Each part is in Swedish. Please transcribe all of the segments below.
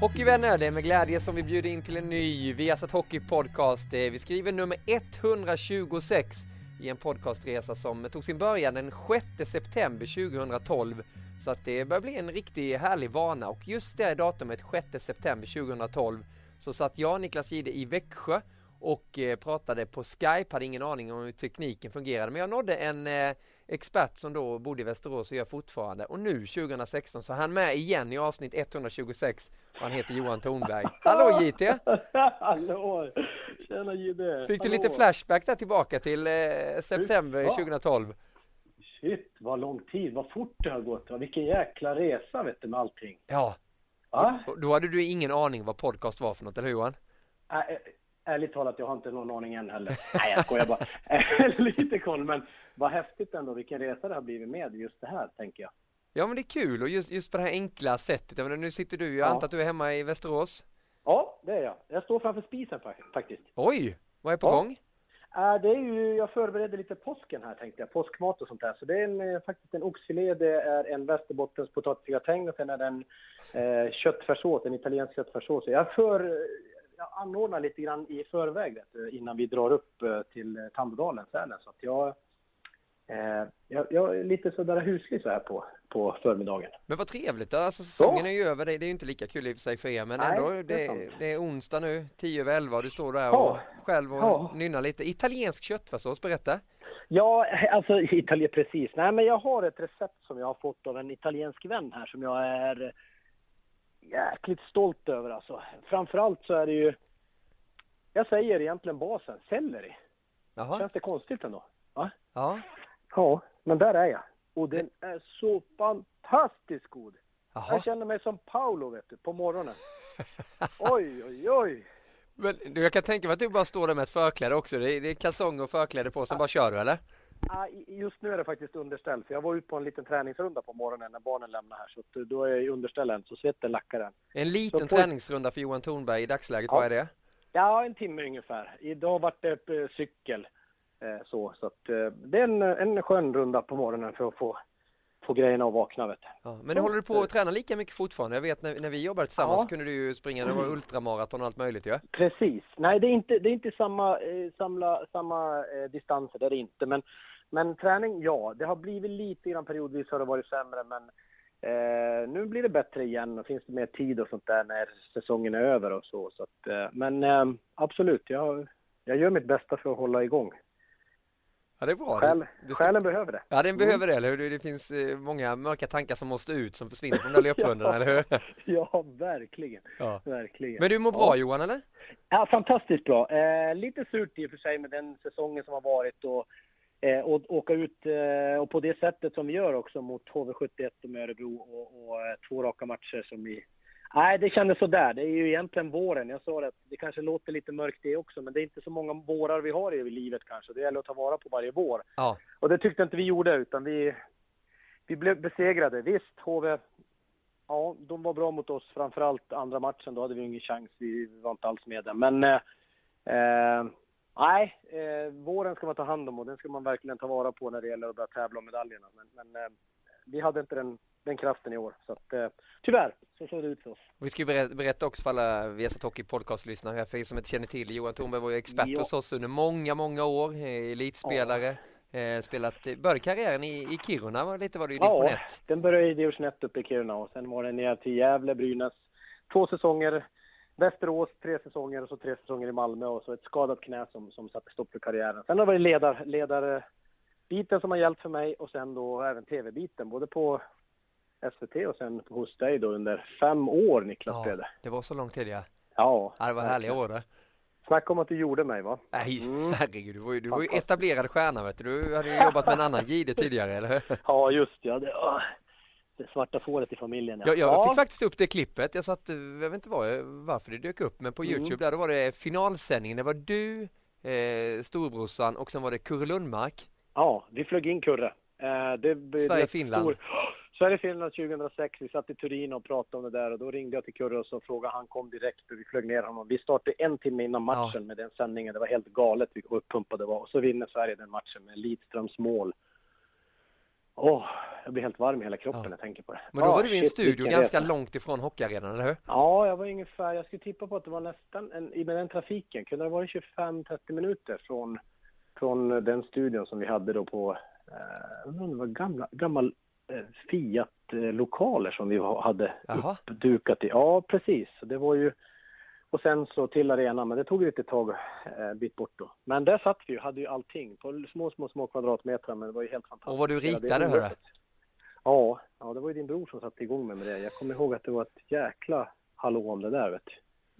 Hockeyvänner, det är med glädje som vi bjuder in till en ny Viasat Hockey Podcast. Eh, vi skriver nummer 126 i en podcastresa som tog sin början den 6 september 2012. Så att det börjar bli en riktigt härlig vana och just det datumet 6 september 2012 så satt jag, Niklas Gide, i Växjö och eh, pratade på Skype, hade ingen aning om hur tekniken fungerade men jag nådde en eh, expert som då bodde i Västerås och gör fortfarande och nu 2016 så är han med igen i avsnitt 126 och han heter Johan Thornberg. Hallå JT! Hallå! Tjena Jidde! Fick du Hallå. lite flashback där tillbaka till eh, september Ja. 2012? Shit, vad lång tid, vad fort det har gått. Vilken jäkla resa vet du med allting. Ja, Va? då hade du ingen aning vad podcast var för något, eller hur Johan? Ärligt talat, jag har inte någon aning än heller. Nej, jag skojar bara. Lite koll, men vad häftigt ändå vilken resa det har blivit med just det här, tänker jag. Ja men det är kul och just, just på det här enkla sättet. Jag menar, nu sitter du, jag Ja. antar att du är hemma i Västerås? Ja, det är jag. Jag står framför spisen fa- faktiskt. Oj, vad är på Ja. gång? Äh, det är ju, jag förbereder lite påsken här tänkte jag, påskmat och sånt där. Så det är en, eh, faktiskt en oxfilé, det är en västerbottens potatisgratäng och sen är det en eh, köttfärssås, en italiensk köttfärssås. Jag, för, anordnar lite grann i förväg vet innan vi drar upp eh, till Tandådalen, Sälen. Så att jag, eh, jag, jag är lite sådär huslig så här på, på förmiddagen. Men vad trevligt, alltså säsongen Ja. är ju över, det är ju inte lika kul i och för sig för er men Nej, ändå, det är det är onsdag nu, 10 över 11 och du står där och Ja. själv och Ja. nynnar lite. Italiensk köttfärssås, berätta! Ja, alltså Italien precis. Nej, men jag har ett recept som jag har fått av en italiensk vän här som jag är jäkligt stolt över alltså. Framförallt så är det ju, jag säger egentligen basen, selleri. Jaha, Känns det konstigt ändå? Va? ja, Ja, men där är jag. Och den är så fantastiskt god. jaha. Jag känner mig som Paolo vet du, på morgonen. Oj, oj, oj. Men du, jag kan tänka mig att du bara står där med ett förkläde också, det är, det är kalsonger och förkläde på, sen bara kör du eller? Ah, Just nu är det faktiskt underställ, för jag var ute på en liten träningsrunda på morgonen när barnen lämnade här. Så eh, då är jag i underställen, så svetten lackar den. En liten får- träningsrunda för Johan Thornberg i dagsläget, Ja. vad är det? Ja, en timme ungefär. Idag vart det eh, cykel. Eh, så så att, det är en, en skön runda på morgonen för att få, få grejerna att vakna. Vet du. Ja, men håller du på att träna lika mycket fortfarande? Jag vet när, när vi jobbade tillsammans Ja. kunde du ju springa, det var ultramaraton och allt möjligt ju. Ja? Precis. Nej, det är inte, det är inte samma, eh, samla, samma eh, distanser, det är det inte. Men, men träning, ja. Det har blivit lite grann periodvis har det varit sämre, men eh, nu blir det bättre igen och finns det mer tid och sånt där när säsongen är över och så. så att, eh, men eh, absolut, jag, jag gör mitt bästa för att hålla igång. Ja, det är bra. Själ, Det, själen behöver det. Ja, den behöver det, eller hur? Det- finns eh, många mörka tankar som måste ut, som försvinner från de där löprundorna, eller hur? Ja, verkligen. Ja. verkligen. Men du mår bra Johan, eller? Ja, fantastiskt bra. Eh, lite surt i och för sig med den säsongen som har varit och, eh, och åka ut eh, och på det sättet som vi gör också mot HV71 och Örebro och, och eh, två raka matcher som vi... Nej, det kändes sådär. Det är ju egentligen våren. Jag sa det, det kanske låter lite mörkt det också, men det är inte så många vårar vi har i livet kanske. Det gäller att ta vara på varje vår. Ja. Och det tyckte inte vi gjorde, utan vi, vi blev besegrade. Visst, HV, ja, de var bra mot oss. Framförallt andra matchen, då hade vi ingen chans. Vi var inte alls med där. Men eh, eh, Nej, eh, våren ska man ta hand om och den ska man verkligen ta vara på när det gäller att börja tävla om medaljerna. Men, men eh, vi hade inte den, den kraften i år. Så att, eh, tyvärr, så såg det ut för oss. Vi ska ju berätta också för alla Viasat Hockey podcast-lyssnare, för er som inte känner till Johan Thornberg var ju expert ja. hos oss under många, många år, eh, elitspelare. Ja. Eh, spelat, började karriären i, i Kiruna, var lite var det 1? Ja, den började i division 1 uppe i Kiruna och sen var det ner till Gävle, Brynäs, två säsonger Västerås tre säsonger och så tre säsonger i Malmö och så ett skadat knä som, som satte stopp för karriären. Sen har det varit ledar, ledarbiten som har hjälpt för mig och sen då även tv-biten, både på SVT och sen hos dig då under fem år, Niklas ja, Brede. Det var så lång tid ja. Ja. ja det var härliga år det. Snacka om att du gjorde mig va? Nej, mm. herregud, du var ju, du var ju etablerad stjärna vet du. Du hade ju jobbat med en annan gide tidigare, eller hur? Ja, just ja. Det, det svarta fåret i familjen. Ja. Jag, jag fick faktiskt upp det klippet. Jag satt, jag vet inte var, varför det dök upp, men på mm. Youtube där då var det finalsändningen. Det var du, eh, storbrorsan och sen var det Kurre Lundmark. Ja, vi flög in Kurre. Eh, Sverige-Finland. Sverige-Finland 2006, vi satt i Turin och pratade om det där och då ringde jag till Kurre och frågade han kom direkt och vi flög ner honom. Vi startade en timme innan matchen ja. med den sändningen. Det var helt galet hur uppumpade det var. Och så vinner Sverige den matchen med Lidströms mål. Åh, jag blir helt varm i hela kroppen när jag tänker på det. Men då var du i en studio ganska resa. långt ifrån hockeyarenan, eller hur? Ja, jag var ungefär, jag skulle tippa på att det var nästan, en, med den trafiken, kunde det ha varit 25-30 minuter från, från den studion som vi hade då på, eh, det var gamla, gammal Fiat-lokaler som vi hade Aha. uppdukat i. Ja, precis. Det var ju och sen så till arenan, men det tog lite tag eh, bit bort då. Men där satt vi ju, hade ju allting på små, små, små kvadratmeter, men det var ju helt fantastiskt. Och vad du ritade, hörru? Ja, ja, det var ju din bror som satte igång med det. Jag kommer ihåg att det var ett jäkla hallå om det där, vet du.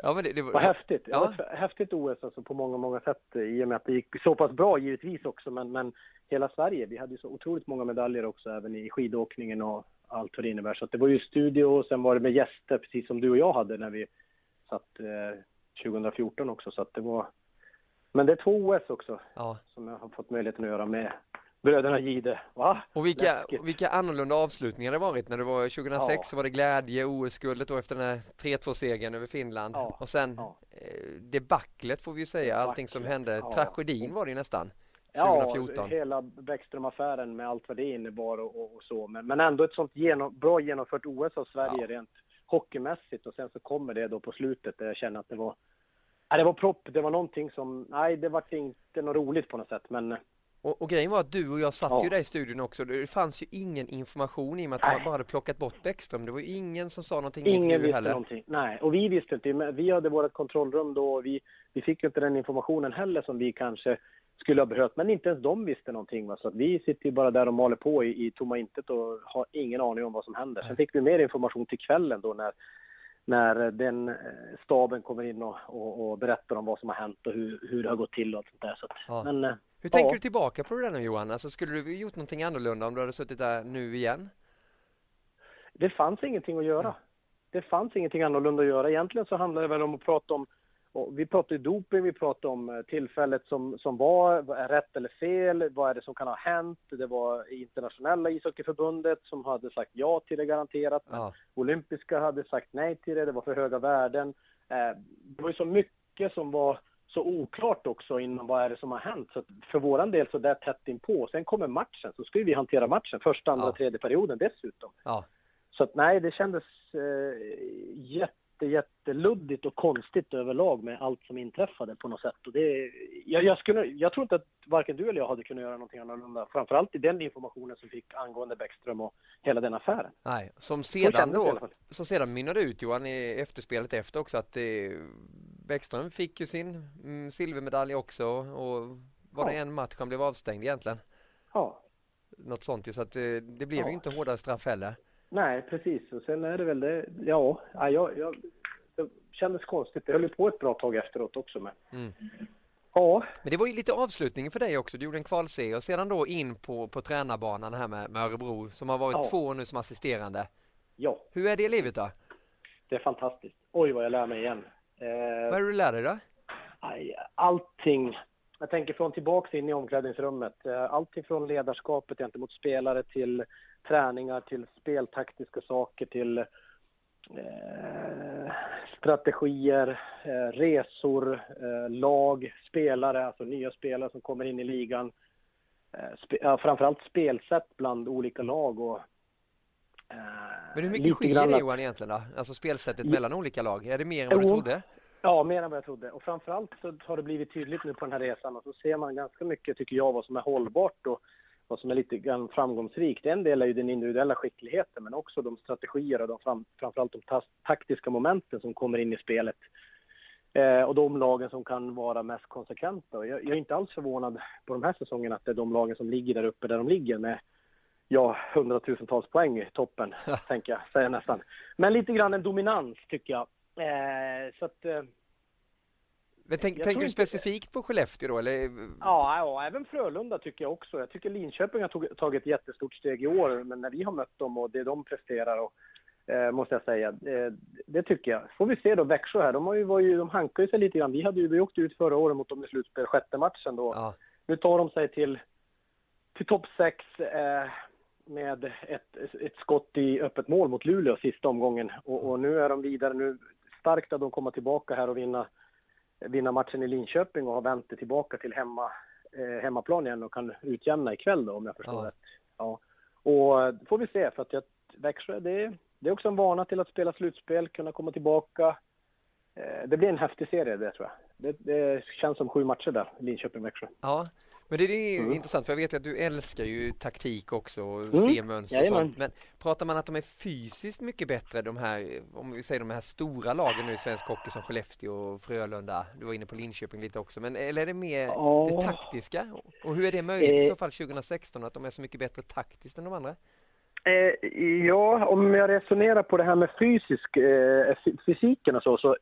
Ja, men det, det var... Vad häftigt. Ja. Häftigt OS alltså på många, många sätt i och med att det gick så pass bra givetvis också, men, men hela Sverige, vi hade ju så otroligt många medaljer också även i skidåkningen och allt vad det innebär. Så det var ju studio och sen var det med gäster, precis som du och jag hade när vi satt eh, 2014 också, så att det var... Men det är två OS också ja. som jag har fått möjligheten att göra med bröderna Gide. Va? Och vilka, vilka annorlunda avslutningar det varit när det var 2006 ja. så var det glädje, OS-guldet då efter den här 3-2-segern över Finland. Ja. Och sen ja. eh, debaclet får vi ju säga, allting som hände. Ja. Tragedin var det ju nästan. 2014. Ja, hela Bäckström-affären med allt vad det innebar och, och, och så. Men, men ändå ett sånt genom, bra genomfört OS av Sverige rent hockeymässigt och sen så kommer det då på slutet där jag känner att det var, nej, det var propp, det var någonting som, nej det var inte något roligt på något sätt men och, och, grejen var att du och jag satt ja. ju där i studion också. Det fanns ju ingen information i och med att Nej. man bara hade plockat bort Bäckström. Det var ju ingen som sa någonting Ingen visste heller. någonting. Nej, och vi visste inte. Vi hade vårt kontrollrum då och vi, vi fick inte den informationen heller som vi kanske skulle ha behövt. Men inte ens de visste någonting. Va? Så att vi sitter ju bara där och maler på i, i tomma intet och har ingen aning om vad som händer. Sen fick vi mer information till kvällen då när, när den eh, staben kommer in och, och, och berättar om vad som har hänt och hur, hur det har gått till och sånt där. Så att, ja. men, eh, hur tänker ja. du tillbaka på det där nu Johan? Alltså, skulle du gjort någonting annorlunda om du hade suttit där nu igen? Det fanns ingenting att göra. Det fanns ingenting annorlunda att göra. Egentligen så handlar det väl om att prata om vi pratade doping, vi pratade om eh, tillfället som, som var, rätt eller fel, vad är det som kan ha hänt? Det var internationella ishockeyförbundet som hade sagt ja till det garanterat, ja. olympiska hade sagt nej till det, det var för höga värden. Eh, det var ju så mycket som var så oklart också inom vad är det som har hänt. Så för våran del så där tätt inpå. Sen kommer matchen, så ska vi hantera matchen första, andra, ja. tredje perioden dessutom. Ja. Så att nej, det kändes eh, jätte jätte, jätteluddigt och konstigt överlag med allt som inträffade på något sätt. Och det, jag, jag, skulle, jag tror inte att varken du eller jag hade kunnat göra någonting annorlunda. Framförallt i den informationen som fick angående Bäckström och hela den affären. Nej, som sedan då, som sedan mynnade ut Johan i efterspelet efter också att eh, Bäckström fick ju sin mm, silvermedalj också och var ja. det en match han blev avstängd egentligen? Ja. Något sånt ju, så att det, eh, det blev ja. ju inte hårdare straff heller. Nej, precis. Och sen är det väl det, ja, jag, jag, det kändes konstigt. Det höll ju på ett bra tag efteråt också. Men, mm. ja. men det var ju lite avslutning för dig också. Du gjorde en kvalserie och sedan då in på, på tränarbanan här med, med Örebro som har varit ja. två år nu som assisterande. Ja. Hur är det livet då? Det är fantastiskt. Oj, vad jag lär mig igen. Eh, vad är det du lär dig då? Allting. Jag tänker från tillbaks in i omklädningsrummet. Eh, allting från ledarskapet gentemot spelare till träningar, till speltaktiska saker, till eh, strategier, eh, resor, eh, lag, spelare, alltså nya spelare som kommer in i ligan. Eh, spe, ja, framförallt spelsätt bland olika lag och men hur mycket skiljer det Johan egentligen då? Alltså spelsättet mellan olika lag? Är det mer än vad du trodde? Ja, mer än vad jag trodde. Och framförallt så har det blivit tydligt nu på den här resan och så ser man ganska mycket, tycker jag, vad som är hållbart och vad som är lite grann framgångsrikt. En del är ju den individuella skickligheten men också de strategier och de fram, framförallt de taktiska momenten som kommer in i spelet. Eh, och de lagen som kan vara mest konsekventa. Jag, jag, är inte alls förvånad på de här säsongerna att det är de lagen som ligger där uppe där de ligger med ja, hundratusentals poäng i toppen, tänker jag säga nästan. Men lite grann en dominans tycker jag. Eh, så att, eh, men tänk, tänker du specifikt på Skellefteå då? Eller? Ja, ja, även Frölunda tycker jag också. Jag tycker Linköping har tog, tagit ett jättestort steg i år, men när vi har mött dem och det de presterar och eh, måste jag säga. Eh, det tycker jag. Får vi se då Växjö här. De, har ju, var ju, de hankar ju sig lite grann. Vi, hade ju, vi åkte ut förra året mot dem i slutspel, sjätte matchen då. Ja. Nu tar de sig till, till topp sex eh, med ett, ett skott i öppet mål mot Luleå sista omgången. Och, och nu är de vidare. Nu starkt att de kommer tillbaka här och vinna vinna matchen i Linköping och ha vänt det tillbaka till hemma, eh, hemmaplan igen och kan utjämna ikväll då om jag förstår ja. rätt. Ja. Och eh, får vi se för att jag, Växjö det är, det är också en vana till att spela slutspel, kunna komma tillbaka. Eh, det blir en häftig serie det tror jag. Det, det känns som sju matcher där, Linköping-Växjö. Ja, men det, är mm. intressant för jag vet att du älskar ju taktik också och mm. se mönster och sånt. Men pratar man att de är fysiskt mycket bättre de här, om vi säger de här stora lagen nu i svensk hockey som Skellefteå och Frölunda. Du var inne på Linköping lite också. Men eller är det mer oh. det taktiska? Och hur är det möjligt eh. i så fall 2016 att de är så mycket bättre taktiskt än de andra? Eh, ja, om jag resonerar på det här med fysisk, eh, fysiken och så, så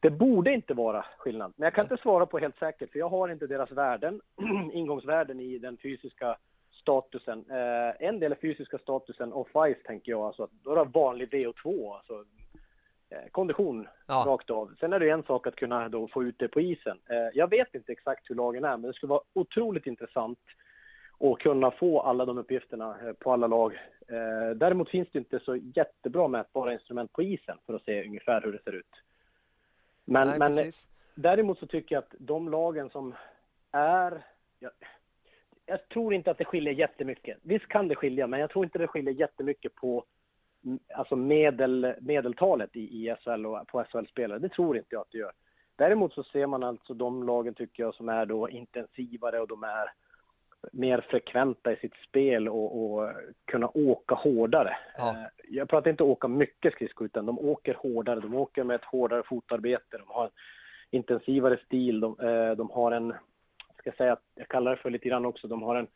det borde inte vara skillnad, men jag kan inte svara på helt säkert för jag har inte deras värden, ingångsvärden i den fysiska statusen. Eh, en del är fysiska statusen off-ice tänker jag, alltså då är det vanlig VO2, alltså eh, kondition ja. rakt av. Sen är det en sak att kunna då få ut det på isen. Eh, jag vet inte exakt hur lagen är, men det skulle vara otroligt intressant att kunna få alla de uppgifterna eh, på alla lag. Eh, däremot finns det inte så jättebra mätbara instrument på isen för att se ungefär hur det ser ut. Men, Nej, men däremot så tycker jag att de lagen som är... Jag, jag, tror inte att det skiljer jättemycket. Visst kan det skilja, men jag tror inte det skiljer jättemycket på alltså medel, medeltalet i, i SHL och på SHL-spelare. Det tror inte jag att det gör. Däremot så ser man alltså de lagen tycker jag som är då intensivare och de är mer frekventa i sitt spel och, och kunna åka hårdare. Ja. Eh, jag pratar inte åka mycket skridskor, utan de åker hårdare. De åker med ett hårdare fotarbete. De har en intensivare stil. De, eh, de har en, ska jag säga, jag kallar det för lite grann också, de har en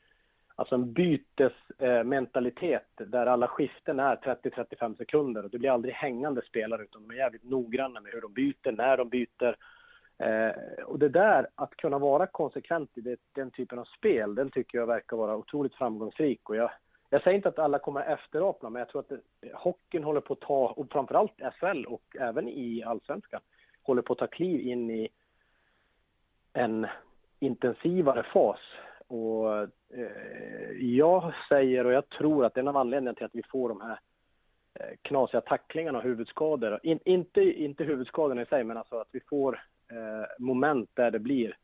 Alltså en bytesmentalitet där alla skiften är 30-35 sekunder och det blir aldrig hängande spelare utan de är jävligt noggranna med hur de byter, när de byter Eh, och det där, att kunna vara konsekvent i det, den typen av spel, den tycker jag verkar vara otroligt framgångsrik. Och jag, jag säger inte att alla kommer efterapna, men jag tror att det, hockeyn håller på att ta, och framförallt SHL och även i allsvenskan, håller på att ta kliv in i en intensivare fas. Och eh, jag säger, och jag tror att en av anledningarna till att vi får de här eh, knasiga tacklingarna och huvudskador, in, inte, inte huvudskadorna i sig, men alltså att vi får moment där det blir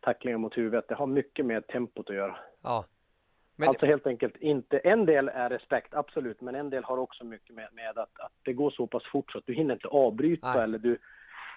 tacklingar mot huvudet. Det har mycket med tempot att göra. Ja. Men... Alltså helt enkelt inte, en del är respekt, absolut, men en del har också mycket med, med att, att det går så pass fort så att du hinner inte avbryta Nej. eller du,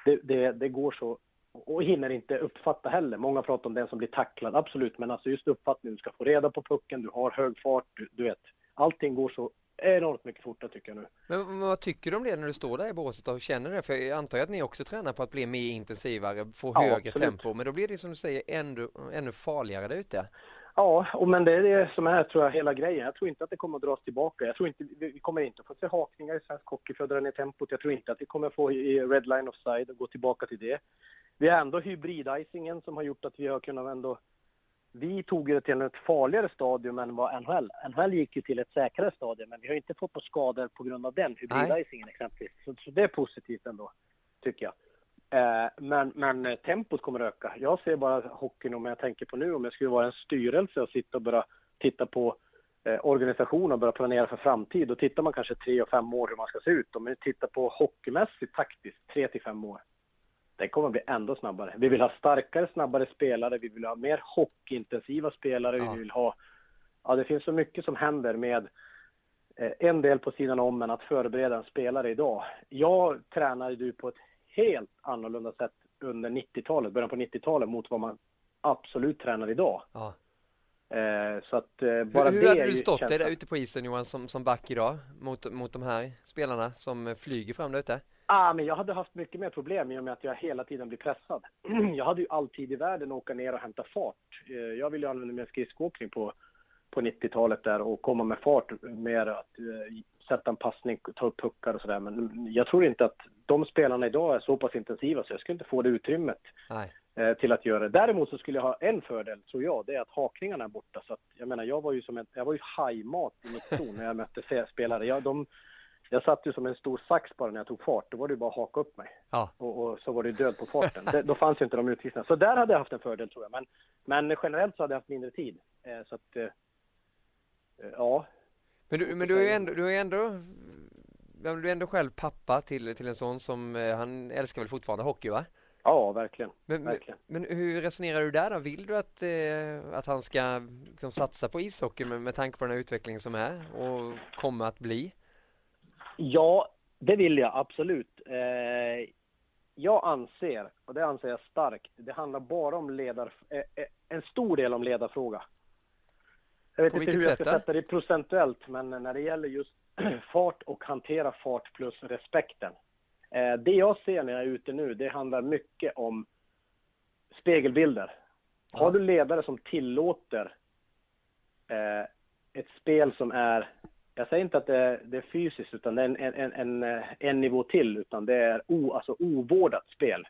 det, det, det går så och hinner inte uppfatta heller. Många pratar om den som blir tacklad, absolut, men alltså just uppfattningen, du ska få reda på pucken, du har hög fart, du, du vet, allting går så enormt mycket fortare tycker jag nu. Men, men, vad tycker du om det när du står där i båset och känner det? För jag antar att ni också tränar på att bli mer intensivare, få ja, högre absolut. tempo, men då blir det som du säger ännu, ännu farligare där ute. Ja, och men det är det som är tror jag hela grejen. Jag tror inte att det kommer att dras tillbaka. Jag tror inte, vi kommer inte att få se hakningar i svensk hockey för att dra ner tempot. Jag tror inte att vi kommer att få i red line offside och gå tillbaka till det. Vi har ändå hybrid-icingen som har gjort att vi har kunnat ändå vi tog det till ett farligare stadium än vad NHL. NHL gick ju till ett säkrare stadium, men vi har inte fått några skador på grund av den hybridicingen exempelvis. Så, så, det är positivt ändå, tycker jag. Eh, men, men eh, tempot kommer att öka. Jag ser bara hockeyn om jag tänker på nu, om jag skulle vara en styrelse och sitta och bara titta på eh, organisation och börja planera för framtid, då tittar man kanske tre och fem år hur man ska se ut. Om vi tittar på hockeymässigt taktiskt, tre till fem år. Det kommer bli ändå snabbare. Vi vill ha starkare, snabbare spelare. Vi vill ha mer hockeyintensiva spelare. Ja. Vi vill ha... Ja, det finns så mycket som händer med eh, en del på sidan om än att förbereda en spelare idag. Jag tränade ju på ett helt annorlunda sätt under 90-talet, början på 90-talet mot vad man absolut tränar idag. Ja. Eh, så att eh, bara Hur, hur det hade du stått dig där ute på isen Johan som, som back idag mot, mot de här spelarna som flyger fram där ute? Ah, men jag hade haft mycket mer problem i och med att jag hela tiden blir pressad. Jag hade ju all tid i världen att åka ner och hämta fart. Eh, Jag ville använda min skridskoåkning på, på 90-talet där och komma med fart mer att eh, sätta en passning, ta upp puckar och sådär. Men jag tror inte att de spelarna idag är så pass intensiva så jag skulle inte få det utrymmet eh, till att göra det. Däremot så skulle jag ha en fördel, tror jag, det är att hakningarna är borta. Så att, jag menar, jag var ju som en, jag var ju hajmat i mitt zon när jag mötte se- spelare. Jag, de, jag satt ju som en stor sax bara när jag tog fart. Då var det ju bara att haka upp mig. Ja. Och, och så var det död på farten. det, då fanns ju inte de utvisningarna. Så där hade jag haft en fördel tror jag. Men, men generellt så hade jag haft mindre tid. Eh, så att, eh, eh, ja. Men du, men du är ju ändå, du är ändå du är ändå själv pappa till, till en son som, eh, han älskar väl fortfarande hockey va? Ja, verkligen. Men, verkligen. men hur resonerar du där då? Vill du att, eh, att han ska liksom, satsa på ishockey med, med tanke på den här utvecklingen som är och kommer att bli? Ja, det vill jag absolut. Eh, jag anser, och det anser jag starkt, det handlar bara om ledar, eh, eh, en stor del om ledarfråga. Jag vet På inte hur jag ska sätta det procentuellt, men när det gäller just fart och hantera fart plus respekten. Eh, det jag ser när jag är ute nu, det handlar mycket om spegelbilder. Ja. Har du ledare som tillåter eh, ett spel som är, jag säger inte att det är, det är fysiskt, utan det är en, en, en, en, eh, en nivå till, utan det är o, alltså ovårdat spel.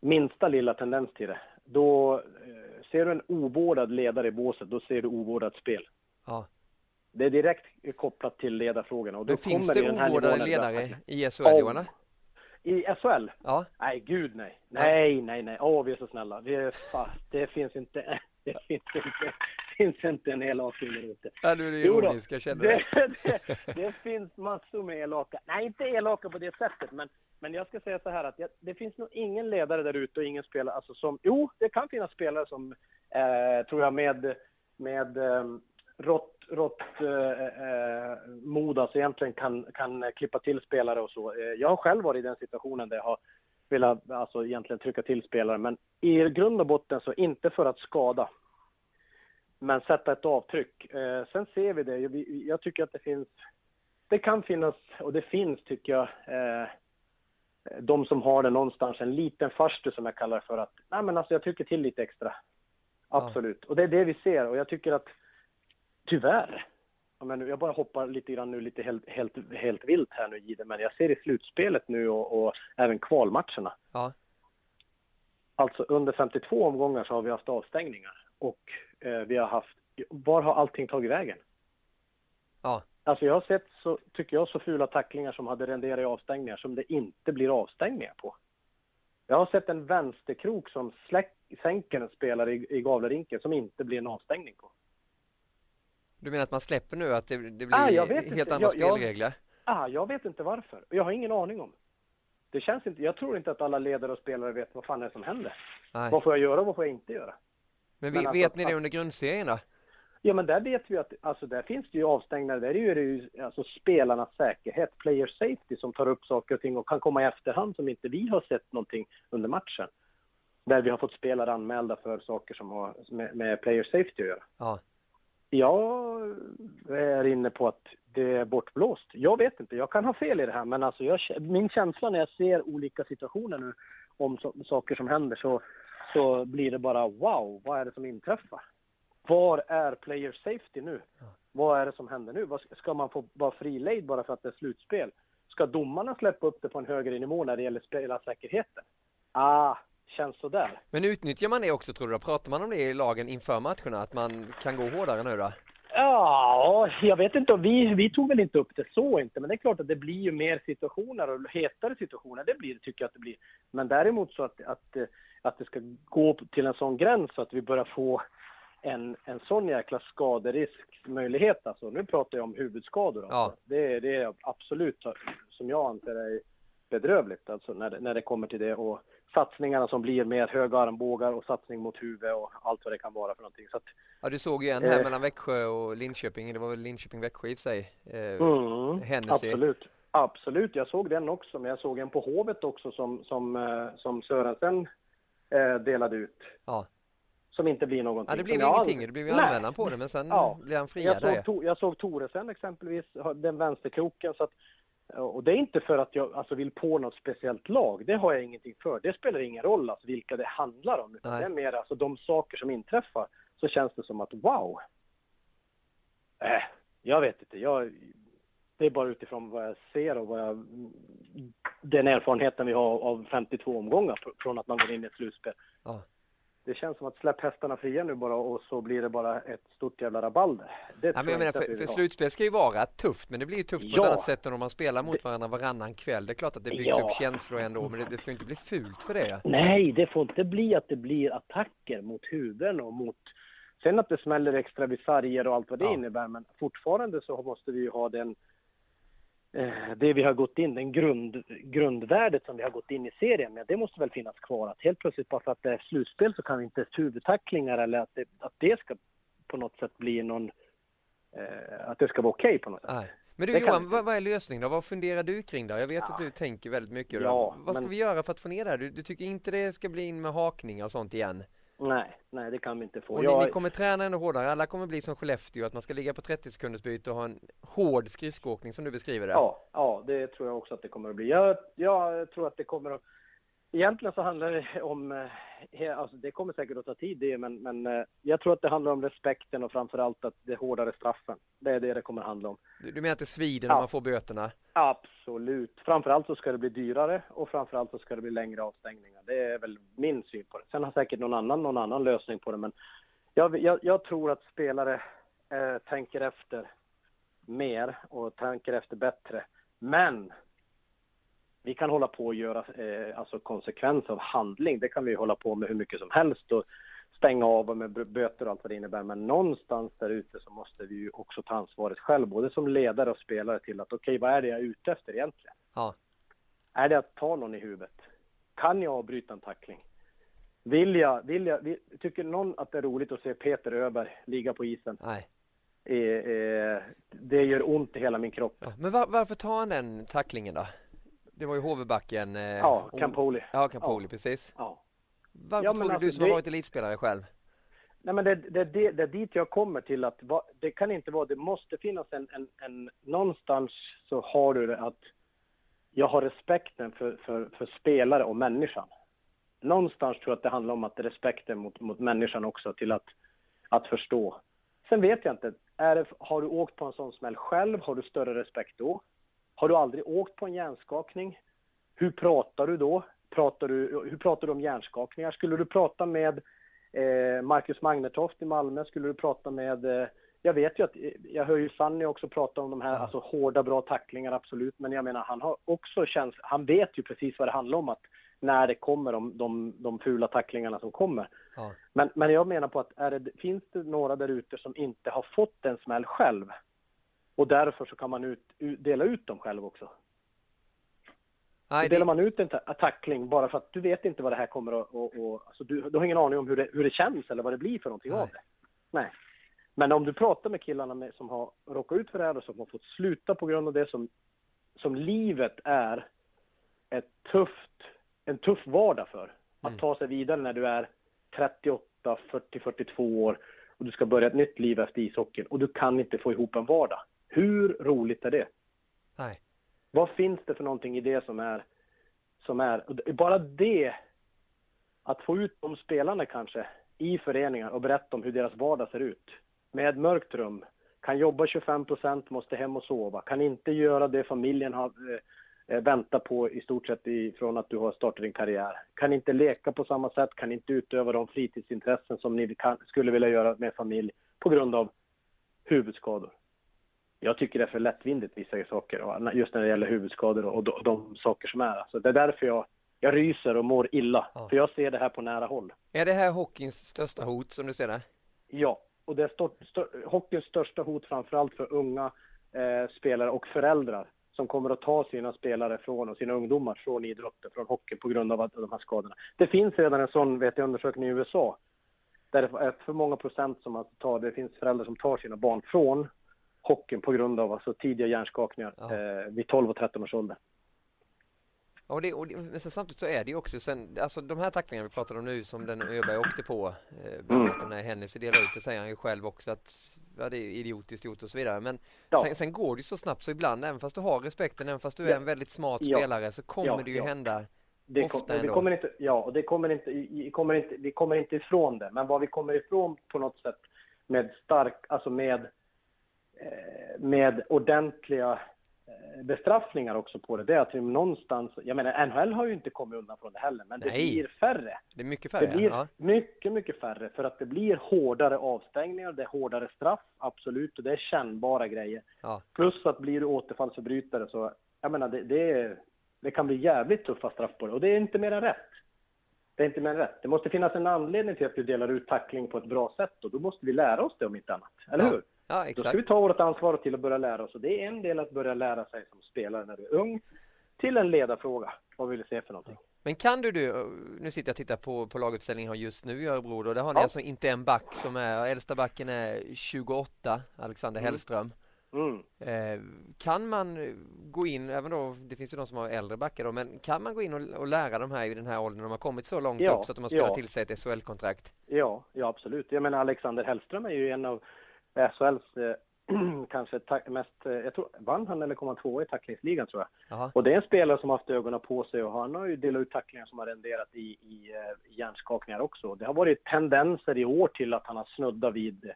Minsta lilla tendens till det. Då eh, ser du en ovårdad ledare i båset, då ser du ovårdat spel. Ja. Det är direkt kopplat till ledarfrågorna. Och då Men finns det ovårdade ledare i SHL Ja. Johan? I SHL? Ja. Nej, gud nej. Nej, nej, nej. Åh, vi är så snälla. Vi är fast. Det finns inte, det finns inte, finns inte en elak ute. Ja, nu är det Jo då, ironiska känner jag. det, det, det finns massor med elaka. Nej, inte elaka på det sättet, men, men jag ska säga så här att jag, det finns nog ingen ledare där ute och ingen spelare, alltså som, jo, det kan finnas spelare som, eh, tror jag, med, med eh, rått, rått eh, eh, mod, alltså egentligen kan, kan klippa till spelare och så. Eh, jag har själv varit i den situationen där jag har velat, alltså egentligen trycka till spelare, men i grund och botten så inte för att skada men sätta ett avtryck. Eh, sen ser vi det. Jag, tycker att det finns, det kan finnas, och det finns tycker jag, eh, de som har det någonstans, en liten farstu som jag kallar för att, nej men alltså jag trycker till lite extra. Absolut. Och det är det vi ser och jag tycker att, tyvärr, jag, menar, jag bara hoppar lite grann nu lite helt, helt, helt vilt här nu Gide, men jag ser i slutspelet nu och, och även kvalmatcherna. Ja. Alltså under 52 omgångar så har vi haft avstängningar och vi har haft, var har allting tagit vägen? Ja. Alltså jag har sett så, tycker jag, så fula tacklingar som hade renderat i avstängningar som det inte blir avstängningar på. Jag har sett en vänsterkrok som släck, sänker en spelare i, i Gavlerinken som inte blir en avstängning på. Du menar att man släpper nu att det, det blir Ah, jag helt inte. andra Jag- jag- spelregler? Ah, jag vet inte varför. Jag har ingen aning om. Det känns inte, jag tror inte att alla ledare och spelare vet vad fan det är som händer. Nej. Vad får jag göra och vad får jag inte göra? Men, men vi, alltså vet ni det under grundserien då? Ja, men där vet vi att alltså, där finns det ju avstängningar. Där är det ju alltså, spelarnas säkerhet, player safety, som tar upp saker och ting och kan komma i efterhand som inte vi har sett någonting under matchen. Där vi har fått spelare anmälda för saker som har med, med player safety att göra. Ja. Jag är inne på att det är bortblåst. Jag vet inte, jag kan ha fel i det här, men alltså jag, min känsla när jag ser olika situationer nu om så, saker som händer så, så blir det bara wow, vad är det som inträffar? Var är player safety nu? Vad är det som händer nu? Ska man få vara frilejd bara för att det är slutspel? Ska domarna släppa upp det på en högre nivå när det gäller spelarsäkerheten? Ah, känns sådär. Men utnyttjar man det också tror du? Pratar man om det i lagen inför matcherna? Att man kan gå hårdare nu då? Ja, jag vet inte. Vi, vi tog väl inte upp det så inte, men det är klart att det blir ju mer situationer och hetare situationer. Det blir tycker jag att det blir. Men däremot så att, att, att det ska gå till en sån gräns så att vi börjar få en, en sån jäkla skaderiskmöjlighet alltså. Nu pratar jag om huvudskador. Alltså. Ja. Det, det är absolut, som jag anser är bedrövligt alltså när när det kommer till det. Och satsningarna som blir med höga armbågar och satsning mot huvud och allt vad det kan vara för någonting. Så att, Ja, du såg ju en här Eh. mellan Växjö och Linköping. Det var väl Linköping-Växjö i sig. Eh, mm, absolut. Absolut, jag såg den också, men jag såg en på Hovet också som, som, eh, som Sörensen eh, delade ut. Ja. Som inte blir någonting. ja, det blev jag ingenting. aldrig- Det blev ju anmälan på det, men sen Ja. blev han Jag friad såg, där. to, jag såg Toresen exempelvis, den vänsterkroken. Så att, och det är inte för att jag alltså, vill på något speciellt lag. Det har jag ingenting för. Det spelar ingen roll alltså, vilka det handlar om. Utan Nej. det är mer alltså, de saker som inträffar. Så känns det som att wow. Äh, jag vet inte. Jag, det är bara utifrån vad jag ser och vad jag, den erfarenheten vi har av 52 omgångar fr- från att man går in i ett slutspel. Ja. Det känns som att släpp hästarna fria nu bara och så blir det bara ett stort jävla rabalder. Det Ja, men jag menar, för, för slutspel ska ju vara tufft, men det blir ju tufft på ett Ja. annat sätt än om man spelar mot varandra varannan kväll. Det är klart att det byggs Ja. upp känslor ändå, men det, det ska ju inte bli fult för det. Nej, det får inte bli att det blir attacker mot huvuden och mot... Sen att det smäller extra vid sarger och allt vad det Ja. innebär, men fortfarande så måste vi ju ha den... Eh, det vi har gått in, den grund, grundvärdet som vi har gått in i serien med, det måste väl finnas kvar. Att helt plötsligt bara för att det är slutspel så kan inte huvudtacklingar eller att det, att det ska på något sätt bli någon... Eh, att det ska vara okej på något sätt. Nej. Men du Det Johan, vad, vad är lösningen då? Vad funderar du kring då? Jag vet att du tänker väldigt mycket. då. Ja, vad ska men- vi göra för att få ner det här? Du, du tycker inte det ska bli in med hakningar och sånt igen? Nej, nej, det kan vi inte få. Och Jag- ni, ni kommer träna ännu hårdare. Alla kommer bli som Skellefteå, att man ska ligga på 30 sekunders byte och ha en hård skridskoåkning som du beskriver det. Ja, ja, det tror jag också att det kommer att bli. Jag, jag tror att det kommer att... Egentligen så handlar det om... eh, Alltså det kommer säkert att ta tid det, men, men eh, jag tror att det handlar om respekten och framförallt att det hårdare straffen. Det är det det kommer att handla om. Du, du menar att det svider när Ja. man får böterna? Absolut. Framförallt så ska det bli dyrare och framförallt så ska det bli längre avstängningar. Det är väl min syn på det. Sen har säkert någon annan någon annan lösning på det, men jag, jag, jag tror att spelare eh, tänker efter mer och tänker efter bättre. Men vi kan hålla på och göra eh, alltså konsekvens av handling. Det kan vi hålla på med hur mycket som helst och stänga av och med böter och allt vad det innebär. Men någonstans där ute så måste vi ju också ta ansvaret själv, både som ledare och spelare till att okej, vad är det jag är ute efter egentligen? Ja. Är det att ta någon i huvudet? Kan jag avbryta en tackling? Vill jag, vill jag, vill, tycker någon att det är roligt att se Peter Öberg ligga på isen? Nej. Eh, eh, det gör ont i hela min kropp. Ja. Men var, varför tar han den tacklingen då? Det var ju HV-backen. Eh, Ja, och- Campoli. Ja, Campoli, Ja. precis. Ja. Varför Ja, tror du, du alltså, som har det- varit elitspelare själv? Nej, men det, det, det, det är dit jag kommer till att va, det kan inte vara, det måste finnas en, en, en någonstans så har du det att jag har respekten för, för, för spelare och människan. Någonstans tror jag att det handlar om att respekten mot, mot människan också till att, att förstå. Sen vet jag inte, är det, har du åkt på en sån smäll själv, har du större respekt då? Har du aldrig åkt på en hjärnskakning? Hur pratar du då? Pratar du, hur pratar du om hjärnskakningar? Skulle du prata med eh, Marcus Magnertoft i Malmö? Skulle du prata med... Eh, jag vet ju att, eh, jag hör ju Fanny också prata om de här alltså, hårda, bra tacklingar, absolut. Men jag menar, han har också käns han vet ju precis vad det handlar om att när det kommer de, de, de fula tacklingarna som kommer. Ja. Men, men jag menar på att är det, finns det några där ute som inte har fått en smäll själv och därför så kan man ut, dela ut dem själv också. Nej, delar man ut en ta- tackling bara för att du vet inte vad det här kommer att... Och, och, alltså du, du har ingen aning om hur det, hur det känns eller vad det blir för någonting Nej. av det. Nej. Men om du pratar med killarna med, som har råkat ut för det här och som har fått sluta på grund av det som, som livet är ett tufft, en tuff vardag för. Att Mm. ta sig vidare när du är 38, 40, 42 år och du ska börja ett nytt liv efter ishockeyn och du kan inte få ihop en vardag. Hur roligt är det? nej. Vad finns det för någonting i det som är, som är, bara det, att få ut de spelarna kanske i föreningar och berätta om hur deras vardag ser ut. Med mörkt rum, kan jobba 25 procent, måste hem och sova, kan inte göra det familjen har eh, eh, väntat på i stort sett ifrån att du har startat din karriär. Kan inte leka på samma sätt, kan inte utöva de fritidsintressen som ni kan, skulle vilja göra med familj på grund av huvudskador. Jag tycker det är för lättvindigt vissa saker, och just när det gäller huvudskador och de, de saker som är. Alltså det är därför jag, jag ryser och mår illa, Ja. för jag ser det här på nära håll. Är det här hockeyns största hot som du ser det? Ja, och det är stort, stör, hockeyns största hot framförallt för unga eh, spelare och föräldrar som kommer att ta sina spelare från och sina ungdomar från idrotten, från hockey på grund av att, de här skadorna. Det finns redan en sån vet jag, undersökning i USA där det är för många procent som alltså tar, det finns föräldrar som tar sina barn från hockeyn på grund av alltså tidiga hjärnskakningar ja. eh, vid 12 och 13 års ålder. Och det, och det, men samtidigt så är det ju också sen, alltså de här tacklingarna vi pratar om nu som den Öberg åkte på, eh, bland annat mm. när Hennessy delade ut, det säger han ju själv också att ja, det är idiotiskt gjort och så vidare. Men ja. sen, sen, går det ju så snabbt så ibland, även fast du har respekten, även fast du är en väldigt smart ja. spelare så kommer ja, det ju hända det kom, ofta ändå. Kommer inte, ja, och det kommer inte, vi kommer inte, vi kommer inte ifrån det. Men vad vi kommer ifrån på något sätt med stark, alltså med, med ordentliga Eh, bestraffningar också på det. Det är att vi någonstans, jag menar NHL har ju inte kommit undan från det heller, men Nej. det blir färre. Det är mycket färre. Det blir ja. mycket, mycket färre för att det blir hårdare avstängningar, det är hårdare straff, absolut, och det är kännbara grejer. Ja. Plus att blir du återfallsförbrytare så, jag menar, det, det, det kan bli jävligt tuffa straff på det och det är inte mer än rätt. Det är inte mer än rätt. Det måste finnas en anledning till att du delar ut tackling på ett bra sätt och då måste vi lära oss det om inte annat, eller ja. hur? Ja, exakt. Då ska vi ta vårt ansvar till att börja lära oss. Och det är en del att börja lära sig som spelare när du är ung, till en ledarfråga. Vad vill du se för någonting? Men kan du, du nu sitter jag och tittar på, på laguppställningen just nu i Örebro och där har ni ja. alltså inte en back som är, äldsta backen är 28, Alexander mm. Hellström. Mm. Eh, kan man gå in, även då, det finns ju de som har äldre backar då, men kan man gå in och, och lära de här i den här åldern, de har kommit så långt ja, upp så att de har spelat ja. till sig ett SHL-kontrakt? Ja, ja absolut. Jag menar Alexander Hellström är ju en av SHLs eh, kanske mest, eh, jag tror, vann han eller kom han tvåa i tacklingsligan tror jag. Aha. Och det är en spelare som haft ögonen på sig och han har ju delat ut tacklingar som har renderat i, i, i hjärnskakningar också. Det har varit tendenser i år till att han har snuddat vid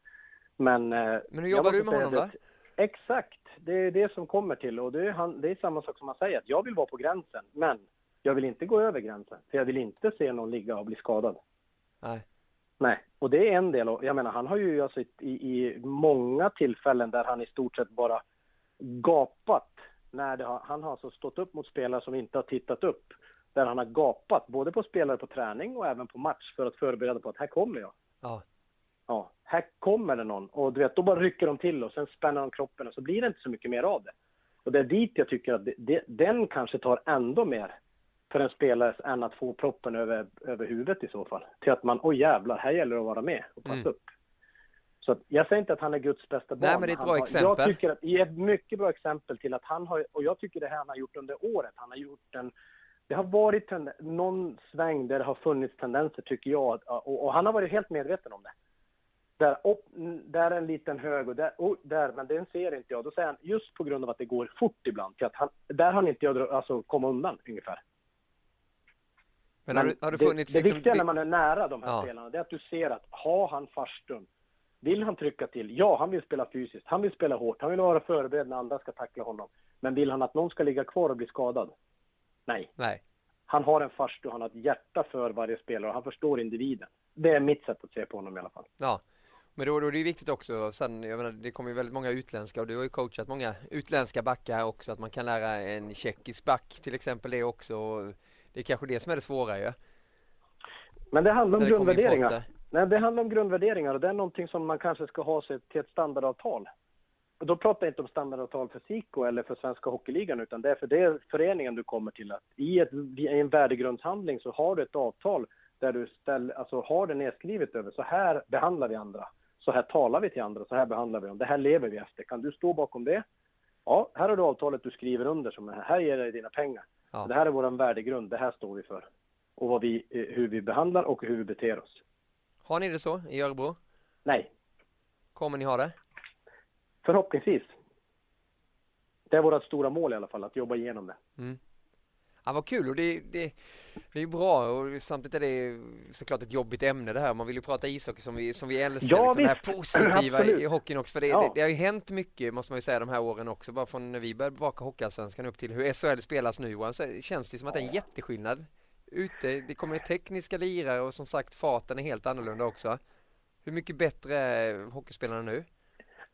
men... Men hur jobbar du med honom då? Exakt, det är det som kommer till och det är, han, det är samma sak som han säger, att jag vill vara på gränsen, men jag vill inte gå över gränsen, för jag vill inte se någon ligga och bli skadad. Nej. Nej, och det är en del. Jag menar, han har ju alltså i, i många tillfällen där han i stort sett bara gapat. När har, han har alltså stått upp mot spelare som inte har tittat upp. Där han har gapat, både på spelare på träning och även på match för att förbereda på att här kommer jag. Ja. Ja, här kommer det någon. Och du vet, då bara rycker de till och sen spänner de kroppen och så blir det inte så mycket mer av det. Och det är dit jag tycker att det, det, den kanske tar ändå mer för en spelare än att få proppen över, över huvudet i så fall. Till att man, oj jävlar, här gäller det att vara med och passa mm. upp. Så att, jag säger inte att han är Guds bästa barn. Nej, men det är ett bra har, exempel. Jag tycker att, det är ett mycket bra exempel till att han har, och jag tycker det här han har gjort under året, han har gjort en, det har varit en, någon sväng där det har funnits tendenser tycker jag, och, och han har varit helt medveten om det. Där, upp, där är en liten hög och där, oh, där, men den ser inte jag. Då säger han, just på grund av att det går fort ibland, till att han, där har inte jag alltså, kommit undan ungefär. Men, har, du, har du funnits... Det, det liksom, viktiga när man är nära de här ja. spelarna, det är att du ser att har han farstun, vill han trycka till? Ja, han vill spela fysiskt, han vill spela hårt, han vill vara förberedd när andra ska tackla honom. Men vill han att någon ska ligga kvar och bli skadad? Nej. Nej. Han har en farstu, han har ett hjärta för varje spelare och han förstår individen. Det är mitt sätt att se på honom i alla fall. Ja. Men då, då är det viktigt också, sen, jag menar, det kommer ju väldigt många utländska och du har ju coachat många utländska backar också, att man kan lära en tjeckisk back till exempel det också. Det är kanske det som är det svåra ju. Men det handlar om det grundvärderingar. Nej, det handlar om grundvärderingar och det är någonting som man kanske ska ha sig till ett standardavtal. Och då pratar jag inte om standardavtal för SIKO eller för Svenska Hockeyligan utan det är för det föreningen du kommer till. Att I, ett, I en värdegrundshandling så har du ett avtal där du ställ, alltså har det nedskrivet över så här behandlar vi andra. Så här talar vi till andra, så här behandlar vi dem. Det här lever vi efter. Kan du stå bakom det? Ja, här har du avtalet du skriver under som här, här ger dig dina pengar. Ja. Det här är vår värdegrund, det här står vi för. Och vad vi, eh, hur vi behandlar och hur vi beter oss. Har ni det så i Örebro? Nej. Kommer ni ha det? Förhoppningsvis. Det är vårt stora mål i alla fall, att jobba igenom det. Mm. Ja, vad kul och det, det, det är bra och samtidigt är det såklart ett jobbigt ämne det här. Man vill ju prata ishockey som vi, som vi älskar, ja, liksom, det här positiva i hockeyn också. För det, ja. det, det, har ju hänt mycket, måste man ju säga, de här åren också. Bara från när vi började bevaka Hockeyallsvenskan upp till hur SHL spelas nu, Johan, så känns det som att det är en jätteskillnad. Ute, det kommer tekniska lirare och som sagt farten är helt annorlunda också. Hur mycket bättre är hockeyspelarna nu?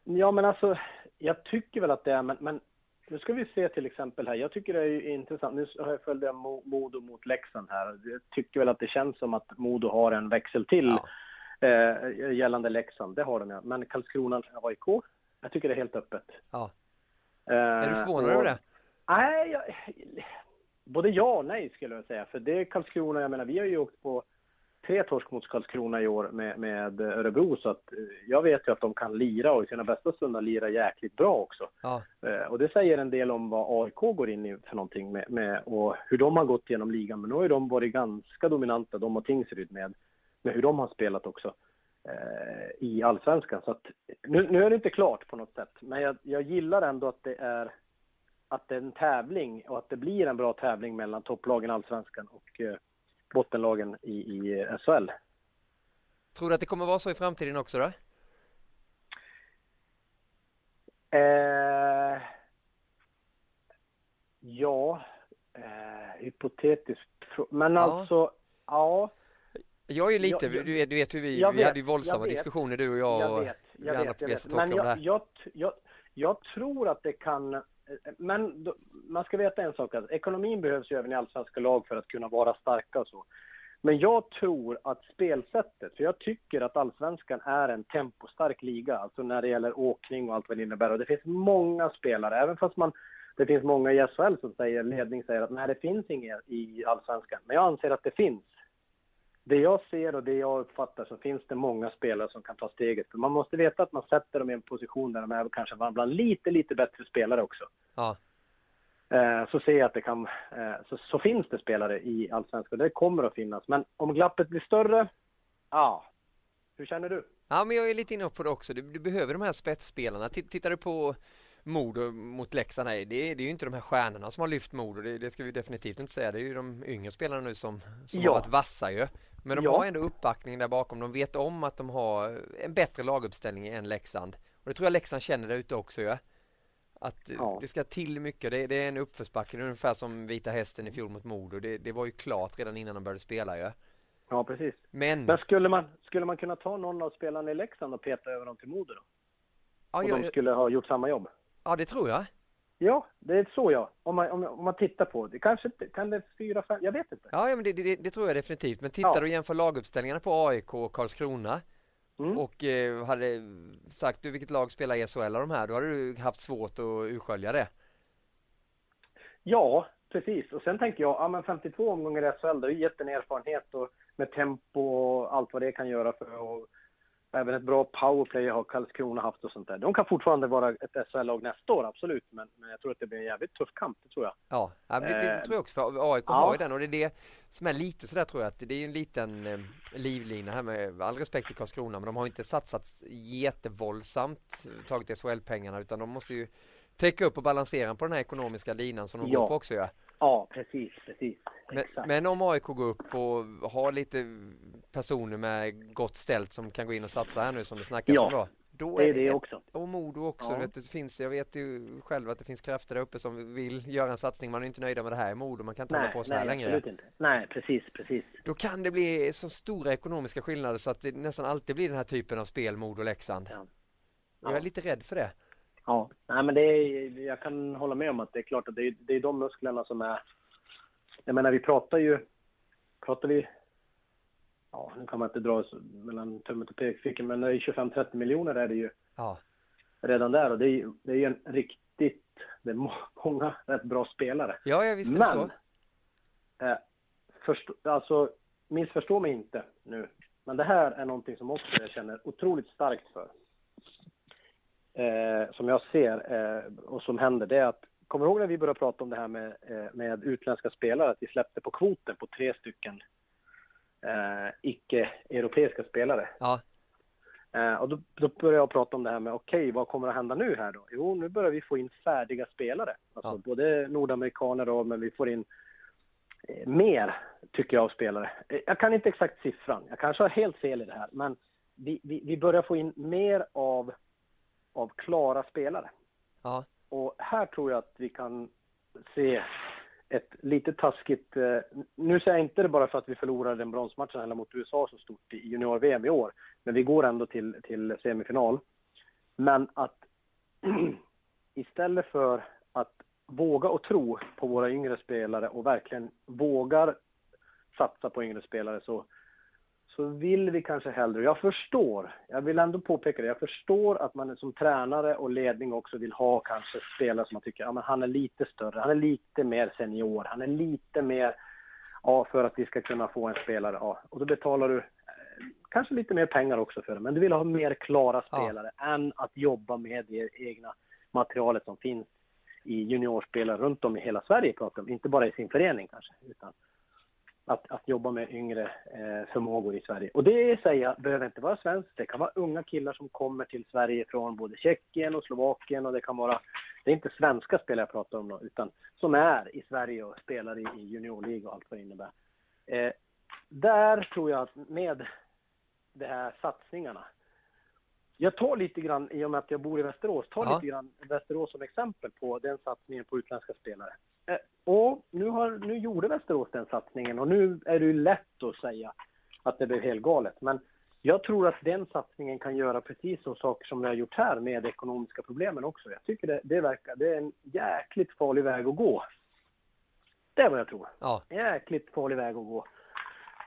Ja, men alltså, jag tycker väl att det är, men, men nu ska vi se till exempel här. Jag tycker det är intressant. Nu har jag följt Modo mot Leksand här. Jag tycker väl att det känns som att Modo har en växel till. Ja. Eh, gällande Leksand, det har de ja. Men Karlskrona AIK, jag tycker det är helt öppet. Ja. Eh, Är du förvånad över det? Nej, jag, både ja och nej skulle jag säga. För det är Karlskrona, jag menar vi har ju åkt på tre torsk mot Karlskrona i år med, med Örebro så att eh, jag vet ju att de kan lira och i sina bästa stunder lira jäkligt bra också. Ja. Eh, Och det säger en del om vad AIK går in i för någonting med, med och hur de har gått genom ligan. Men nu har ju de varit ganska dominanta, de och Tingsryd med, med hur de har spelat också eh, i allsvenskan. Så att nu, nu är det inte klart på något sätt, men jag, jag gillar ändå att det är att det är en tävling och att det blir en bra tävling mellan topplagen i allsvenskan och bottenlagen i, i SHL. Tror du att det kommer vara så i framtiden också då? Eh, ja, eh, hypotetiskt. Men Ja. alltså, ja. Jag är ju lite, Jag- du, vet, du vet hur vi, jag vi vet, hade ju våldsamma vet. diskussioner du och jag, Jag och vet, jag andra vet, jag vet. Men jag, jag, jag, jag tror att det kan... Men då, man ska veta en sak, att ekonomin behövs ju även i allsvenska lag för att kunna vara starka och så. Men jag tror att spelsättet, för jag tycker att allsvenskan är en tempostark liga, alltså när det gäller åkning och allt vad det innebär. Och det finns många spelare, även fast man det finns många i SHL som säger, ledning säger att nej, det finns inget i allsvenskan. Men jag anser att det finns. Det jag ser och det jag uppfattar så finns det många spelare som kan ta steget. För man måste veta att man sätter dem i en position där de är kanske bland lite, lite bättre spelare också. Ja. Eh, så ser jag att det kan, eh, så, så finns det spelare i allsvenskan. Det kommer att finnas. Men om glappet blir större, ja. Hur känner du? ja, men jag är lite inne på det också. Du, du behöver de här spetsspelarna. Titt- Tittar du på Modo mot Leksand, nej, det, är, det är ju inte de här stjärnorna som har lyft Modo, det, det ska vi definitivt inte säga. Det är ju de yngre spelarna nu som, som Ja. har varit vassa ju. Men de Ja. har ändå uppbackning där bakom. De vet om att de har en bättre laguppställning än Leksand. Och det tror jag Leksand känner där ute också ju. Att eh, Ja. det ska till mycket. Det, det är en uppförsbacke, det är ungefär som Vita Hästen i fjol mot Modo. Det, det var ju klart redan innan de började spela ju. Ja, precis. Men, Men skulle man, skulle man kunna ta någon av spelarna i Leksand och peta över dem till Modo då? ja, Och jag, de skulle ha gjort samma jobb? ja, det tror jag. Ja, det är så ja. Om man, om, om man tittar på det. Kanske kan det fyra, fem, jag vet inte. Ja, ja men det, det, det tror jag definitivt. Men tittar Ja. du och jämför laguppställningarna på AIK och Karlskrona Mm. och eh, hade sagt du vilket lag spelar i SHL av de här, då hade du haft svårt att urskölja det. Ja, precis. Och sen tänker jag, ja men 52 omgångar i SHL, det har ju gett en erfarenhet och med tempo och allt vad det kan göra för och även ett bra powerplay har Karlskrona haft och sånt där. De kan fortfarande vara ett SHL-lag nästa år, absolut. Men, men jag tror att det blir en jävligt tuff kamp, det tror jag. Ja, det, det Eh, tror jag också, för AIK ja. har ju den och det är det som är lite sådär tror jag att det är en liten eh, livlina här med all respekt till Karlskrona men de har ju inte satsat jättevåldsamt tagit SHL-pengarna utan de måste ju täcka upp och balansera på den här ekonomiska linan som de Ja. går på också ja. Ja, precis, precis. Men, men om AIK går upp och har lite personer med gott ställt som kan gå in och satsa här nu som det snackas Ja, om då. Då det är det ett- också. Och Modo också. Ja. Vet, det finns, jag vet ju själv att det finns krafter där uppe som vill göra en satsning. Man är inte nöjda med det här i Modo. Man kan inte hålla Nej, på så här nej, längre. inte. Nej, precis, precis. Då kan det bli så stora ekonomiska skillnader så att det nästan alltid blir den här typen av spel, Modo och Leksand. Ja. Jag är lite rädd för det. Ja, nej men det är, jag kan hålla med om att det är klart att det är, det är de musklerna som är... Jag menar, vi pratar ju... Pratar vi... Ja, nu kan man inte dra mellan tummet och pekfiken, men det är 25-30 miljoner är det ju Ja, redan där och det är det är ju en riktigt... Det är må- många rätt bra spelare. ja jag visste det så. Men, eh, förstå, alltså, missförstå mig inte nu, men det här är någonting som också jag känner otroligt starkt för. Eh, som jag ser eh, och som händer, det är att, kommer du ihåg när vi började prata om det här med, eh, med utländska spelare, att vi släppte på kvoten på tre stycken eh, icke-europeiska spelare? Ja, Eh, och då, då började jag prata om det här med, okej, vad kommer att hända nu här då? Jo, nu börjar vi få in färdiga spelare. Alltså Ja. både nordamerikaner och, men vi får in eh, mer, tycker jag, av spelare. Eh, jag kan inte exakt siffran, jag kanske har helt fel i det här, men vi, vi, vi börjar få in mer av, av klara spelare. ja, Och här tror jag att vi kan se ett lite taskigt... Eh, nu säger jag inte det bara för att vi förlorade den bronsmatchen heller mot USA så stort i junior-VM i år, men vi går ändå till, till semifinal. Men att istället för att våga och tro på våra yngre spelare och verkligen vågar satsa på yngre spelare så, så vill vi kanske hellre, jag förstår, jag vill ändå påpeka det, jag förstår att man som tränare och ledning också vill ha kanske spelare som man tycker, ja men han är lite större, han är lite mer senior, han är lite mer, ja för att vi ska kunna få en spelare, ja, och då betalar du eh, kanske lite mer pengar också för det, men du vill ha mer klara spelare ja. än att jobba med det egna materialet som finns i juniorspelare runt om i hela Sverige, pratar om, inte bara i sin förening kanske, utan att, att jobba med yngre eh, förmågor i Sverige. Och det säger jag, behöver inte vara svenskt. Det kan vara unga killar som kommer till Sverige från både Tjeckien och Slovakien och det kan vara, det är inte svenska spelare jag pratar om då, utan som är i Sverige och spelar i, i juniorliga och allt vad det innebär. Eh, där tror jag att med de här satsningarna jag tar lite grann, i och med att jag bor i Västerås, tar ja. lite grann Västerås som exempel på den satsningen på utländska spelare. Eh, och nu, har, nu gjorde Västerås den satsningen och nu är det ju lätt att säga att det blev helt galet. Men jag tror att den satsningen kan göra precis så saker som vi har gjort här med ekonomiska problemen också. Jag tycker det, det verkar, det är en jäkligt farlig väg att gå. Det är vad jag tror. Ja. Jäkligt farlig väg att gå.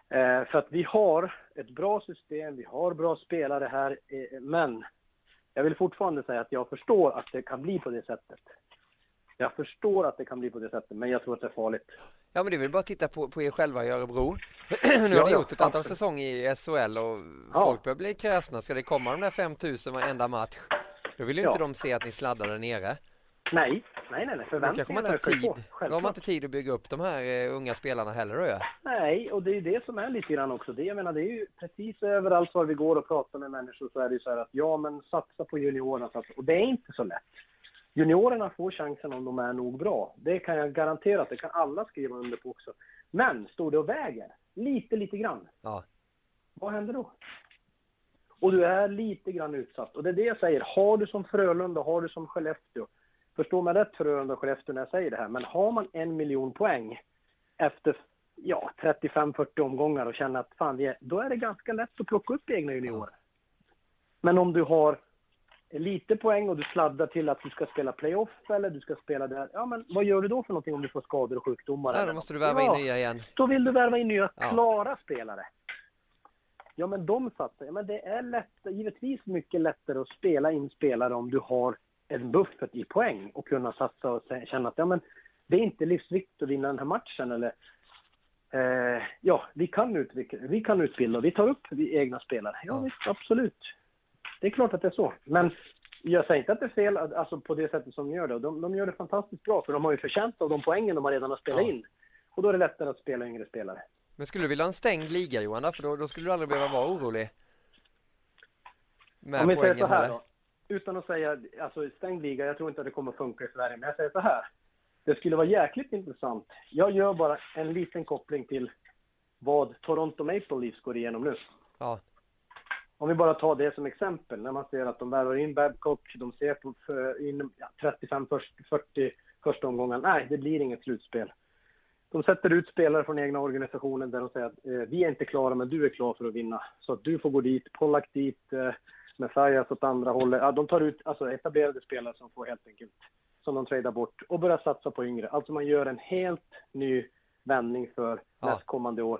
Eh, för att vi har ett bra system, vi har bra spelare här, eh, men jag vill fortfarande säga att jag förstår att det kan bli på det sättet. Jag förstår att det kan bli på det sättet, men jag tror att det är farligt. Ja, men det är väl bara att titta på, på er själva i Örebro. nu har ni gjort ett antal säsonger i SHL och ja. folk börjar bli kräsna. Ska det komma de där 5000 varenda match? Då vill ju inte de se att ni sladdar där nere. Nej, nej, nej. Förväntningarna kanske man inte tid. Då har man inte tid att bygga upp de här uh, unga spelarna heller då, ja. Nej, och det är det som är lite grann också. Det, jag menar, det är ju precis överallt var vi går och pratar med människor så är det ju så här att ja, men satsa på juniorerna. Och det är inte så lätt. Juniorerna får chansen om de är nog bra. Det kan jag garantera att det kan alla skriva under på också. Men står det och väger lite, lite grann. Ja. Vad händer då? Och du är lite grann utsatt. Och det är det jag säger. Har du som Frölunda, har du som Skellefteå. Förstå mig rätt Frölunda och Skellefteå när jag säger det här. Men har man en miljon poäng efter ja, 35-40 omgångar och känner att fan, då är det ganska lätt att plocka upp egna juniorer. Men om du har lite poäng och du sladdar till att du ska spela playoff eller du ska spela där. Ja, men vad gör du då för någonting om du får skador och sjukdomar? Ja, då måste du värva ja, in nya igen. Då vill du värva in nya ja. klara spelare. Ja, men de satsar. Ja, men det är lätt, givetvis mycket lättare att spela in spelare om du har en buffert i poäng och kunna satsa och känna att ja, men det är inte livsviktigt att vinna den här matchen eller eh, ja, vi kan, utveckla, vi kan utbilda och vi tar upp egna spelare. Ja, ja. Visst, absolut. Det är klart att det är så. Men jag säger inte att det är fel alltså på det sättet som de gör det. De, de gör det fantastiskt bra, för de har ju förtjänt av de poängen de har redan har spelat ja. in. Och då är det lättare att spela yngre spelare. Men skulle du vilja ha en stängd liga, Johan? För då, då skulle du aldrig behöva vara orolig? Med Om vi säger så här då. Utan att säga, alltså stängd liga, jag tror inte att det kommer att funka i Sverige, men jag säger så här. Det skulle vara jäkligt intressant. Jag gör bara en liten koppling till vad Toronto Maple Leafs går igenom nu. Ja. Om vi bara tar det som exempel, när man ser att de värvar in Babcock, de ser på för, in, ja, 35-40 första omgången, nej, det blir inget slutspel. De sätter ut spelare från egna organisationen där de säger att eh, vi är inte klara, men du är klar för att vinna. Så att du får gå dit, Pollack dit, eh, Messias åt andra hållet. Ja, de tar ut alltså, etablerade spelare som får helt enkelt, som de tradar bort och börjar satsa på yngre. Alltså man gör en helt ny vändning för ja. nästkommande år.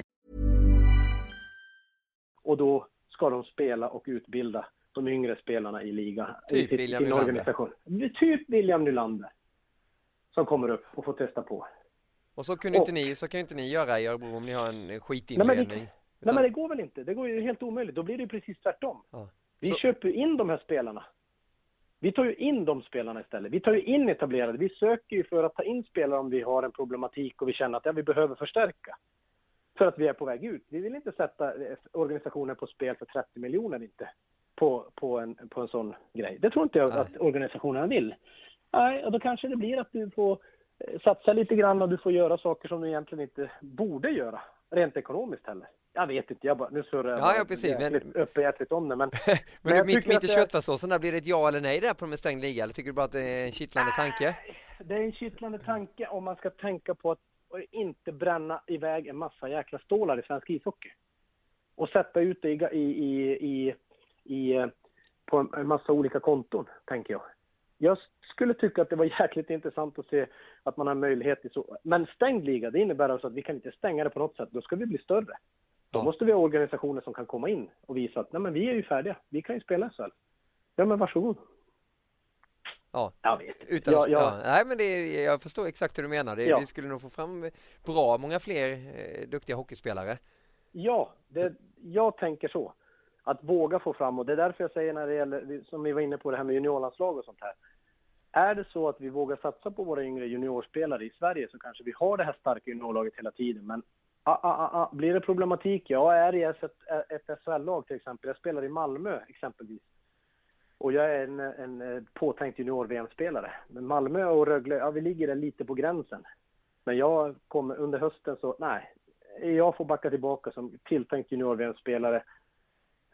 Och då ska de spela och utbilda de yngre spelarna i liga. Typ i William sin organisation. Typ William Nylander. Som kommer upp och får testa på. Och så kunde och, inte ni, så kan inte ni göra i Örebro om ni har en skitinredning. Nej, Nej men det går väl inte. Det går ju helt omöjligt. Då blir det ju precis tvärtom. Ja. Vi så... köper in de här spelarna. Vi tar ju in de spelarna istället. Vi tar ju in etablerade. Vi söker ju för att ta in spelare om vi har en problematik och vi känner att ja, vi behöver förstärka. För att vi är på väg ut. Vi vill inte sätta organisationen på spel för 30 miljoner inte. På, på, en, på en sån grej. Det tror inte jag Nej. att organisationerna vill. Nej, och då kanske det blir att du får eh, satsa lite grann och du får göra saker som du egentligen inte borde göra. Rent ekonomiskt heller. Jag vet inte, jag bara, nu surrar jag ja, ja, precis, men... öppenhjärtigt om det. Men, men, men mitt, mitt i köttfärssåsen, där blir det ett ja eller nej där på en stängd liga? Eller tycker du bara att det är en kittlande tanke? Det är en kittlande tanke om man ska tänka på att inte bränna iväg en massa jäkla stålar i svensk ishockey. Och sätta ut det i, i, i, i, på en massa olika konton, tänker jag. Jag skulle tycka att det var jäkligt intressant att se att man har möjlighet till så. Men stängd liga, det innebär alltså att vi kan inte stänga det på något sätt. Då ska vi bli större. Då ja. måste vi ha organisationer som kan komma in och visa att nej men vi är ju färdiga, vi kan ju spela SHL. Ja men varsågod. Ja, jag vet. Utan ja, ja. ja. Nej men det är, jag förstår exakt hur du menar. Det, ja. Vi skulle nog få fram bra många fler eh, duktiga hockeyspelare. Ja, det, jag tänker så. Att våga få fram och det är därför jag säger när det gäller, som vi var inne på det här med juniorlandslag och sånt här. Är det så att vi vågar satsa på våra yngre juniorspelare i Sverige så kanske vi har det här starka juniorlaget hela tiden. Men Ah, ah, ah, ah, blir det problematik? Jag är i ett, ett SHL-lag till exempel. Jag spelar i Malmö exempelvis. Och jag är en, en påtänkt junior-VM-spelare. Men Malmö och Rögle, ja vi ligger där lite på gränsen. Men jag kommer under hösten så, nej. Jag får backa tillbaka som tilltänkt junior-VM-spelare.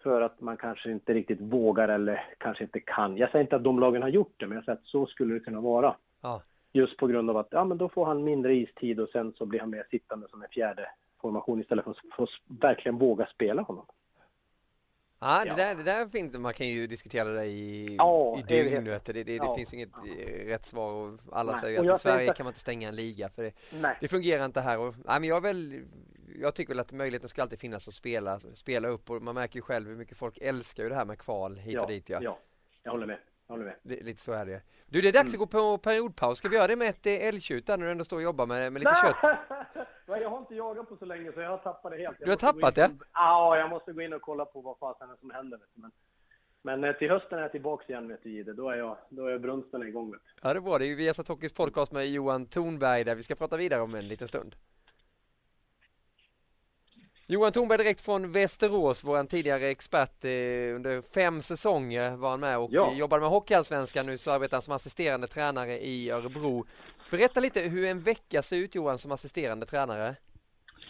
För att man kanske inte riktigt vågar eller kanske inte kan. Jag säger inte att de lagen har gjort det, men jag säger att så skulle det kunna vara. Ja. Just på grund av att ja, men då får han mindre istid och sen så blir han mer sittande som en fjärde formation istället för att, för att verkligen våga spela honom. Ah, det, ja, där, det där finns man kan ju diskutera det i, ja, i dygnet. Det, det, det, ja. finns inget eh, rätt svar och alla nej. säger att i Sverige inte... kan man inte stänga en liga för det, det fungerar inte här. Och, nej, men jag, väl, jag tycker väl att möjligheten ska alltid finnas att spela, spela upp och man märker ju själv hur mycket folk älskar ju det här med kval hit och dit. Ja, ja jag håller med håller med. Lite så är det. Du, det är dags mm. att gå på periodpaus. Ska vi göra det med ett eh, älgtjut där när du ändå står och jobbar med, med lite kött? jag har inte jagat på så länge så jag har tappat det helt. Jag du har tappat det? Ja, jag måste gå in och kolla på vad fasen som händer. Men, men eh, till hösten är jag tillbaka igen vet du Gide. Då är jag, då är brunsten igång. Vet Ja, det är bra. Det är ju Viasat Hockeys podcast med Johan Thornberg där vi ska prata vidare om en liten stund. Johan Thornberg direkt från Västerås, vår tidigare expert. Eh, under fem säsonger var han med och ja. jobbade med Hockeyallsvenskan. Nu så arbetar han som assisterande tränare i Örebro. Berätta lite hur en vecka ser ut Johan som assisterande tränare.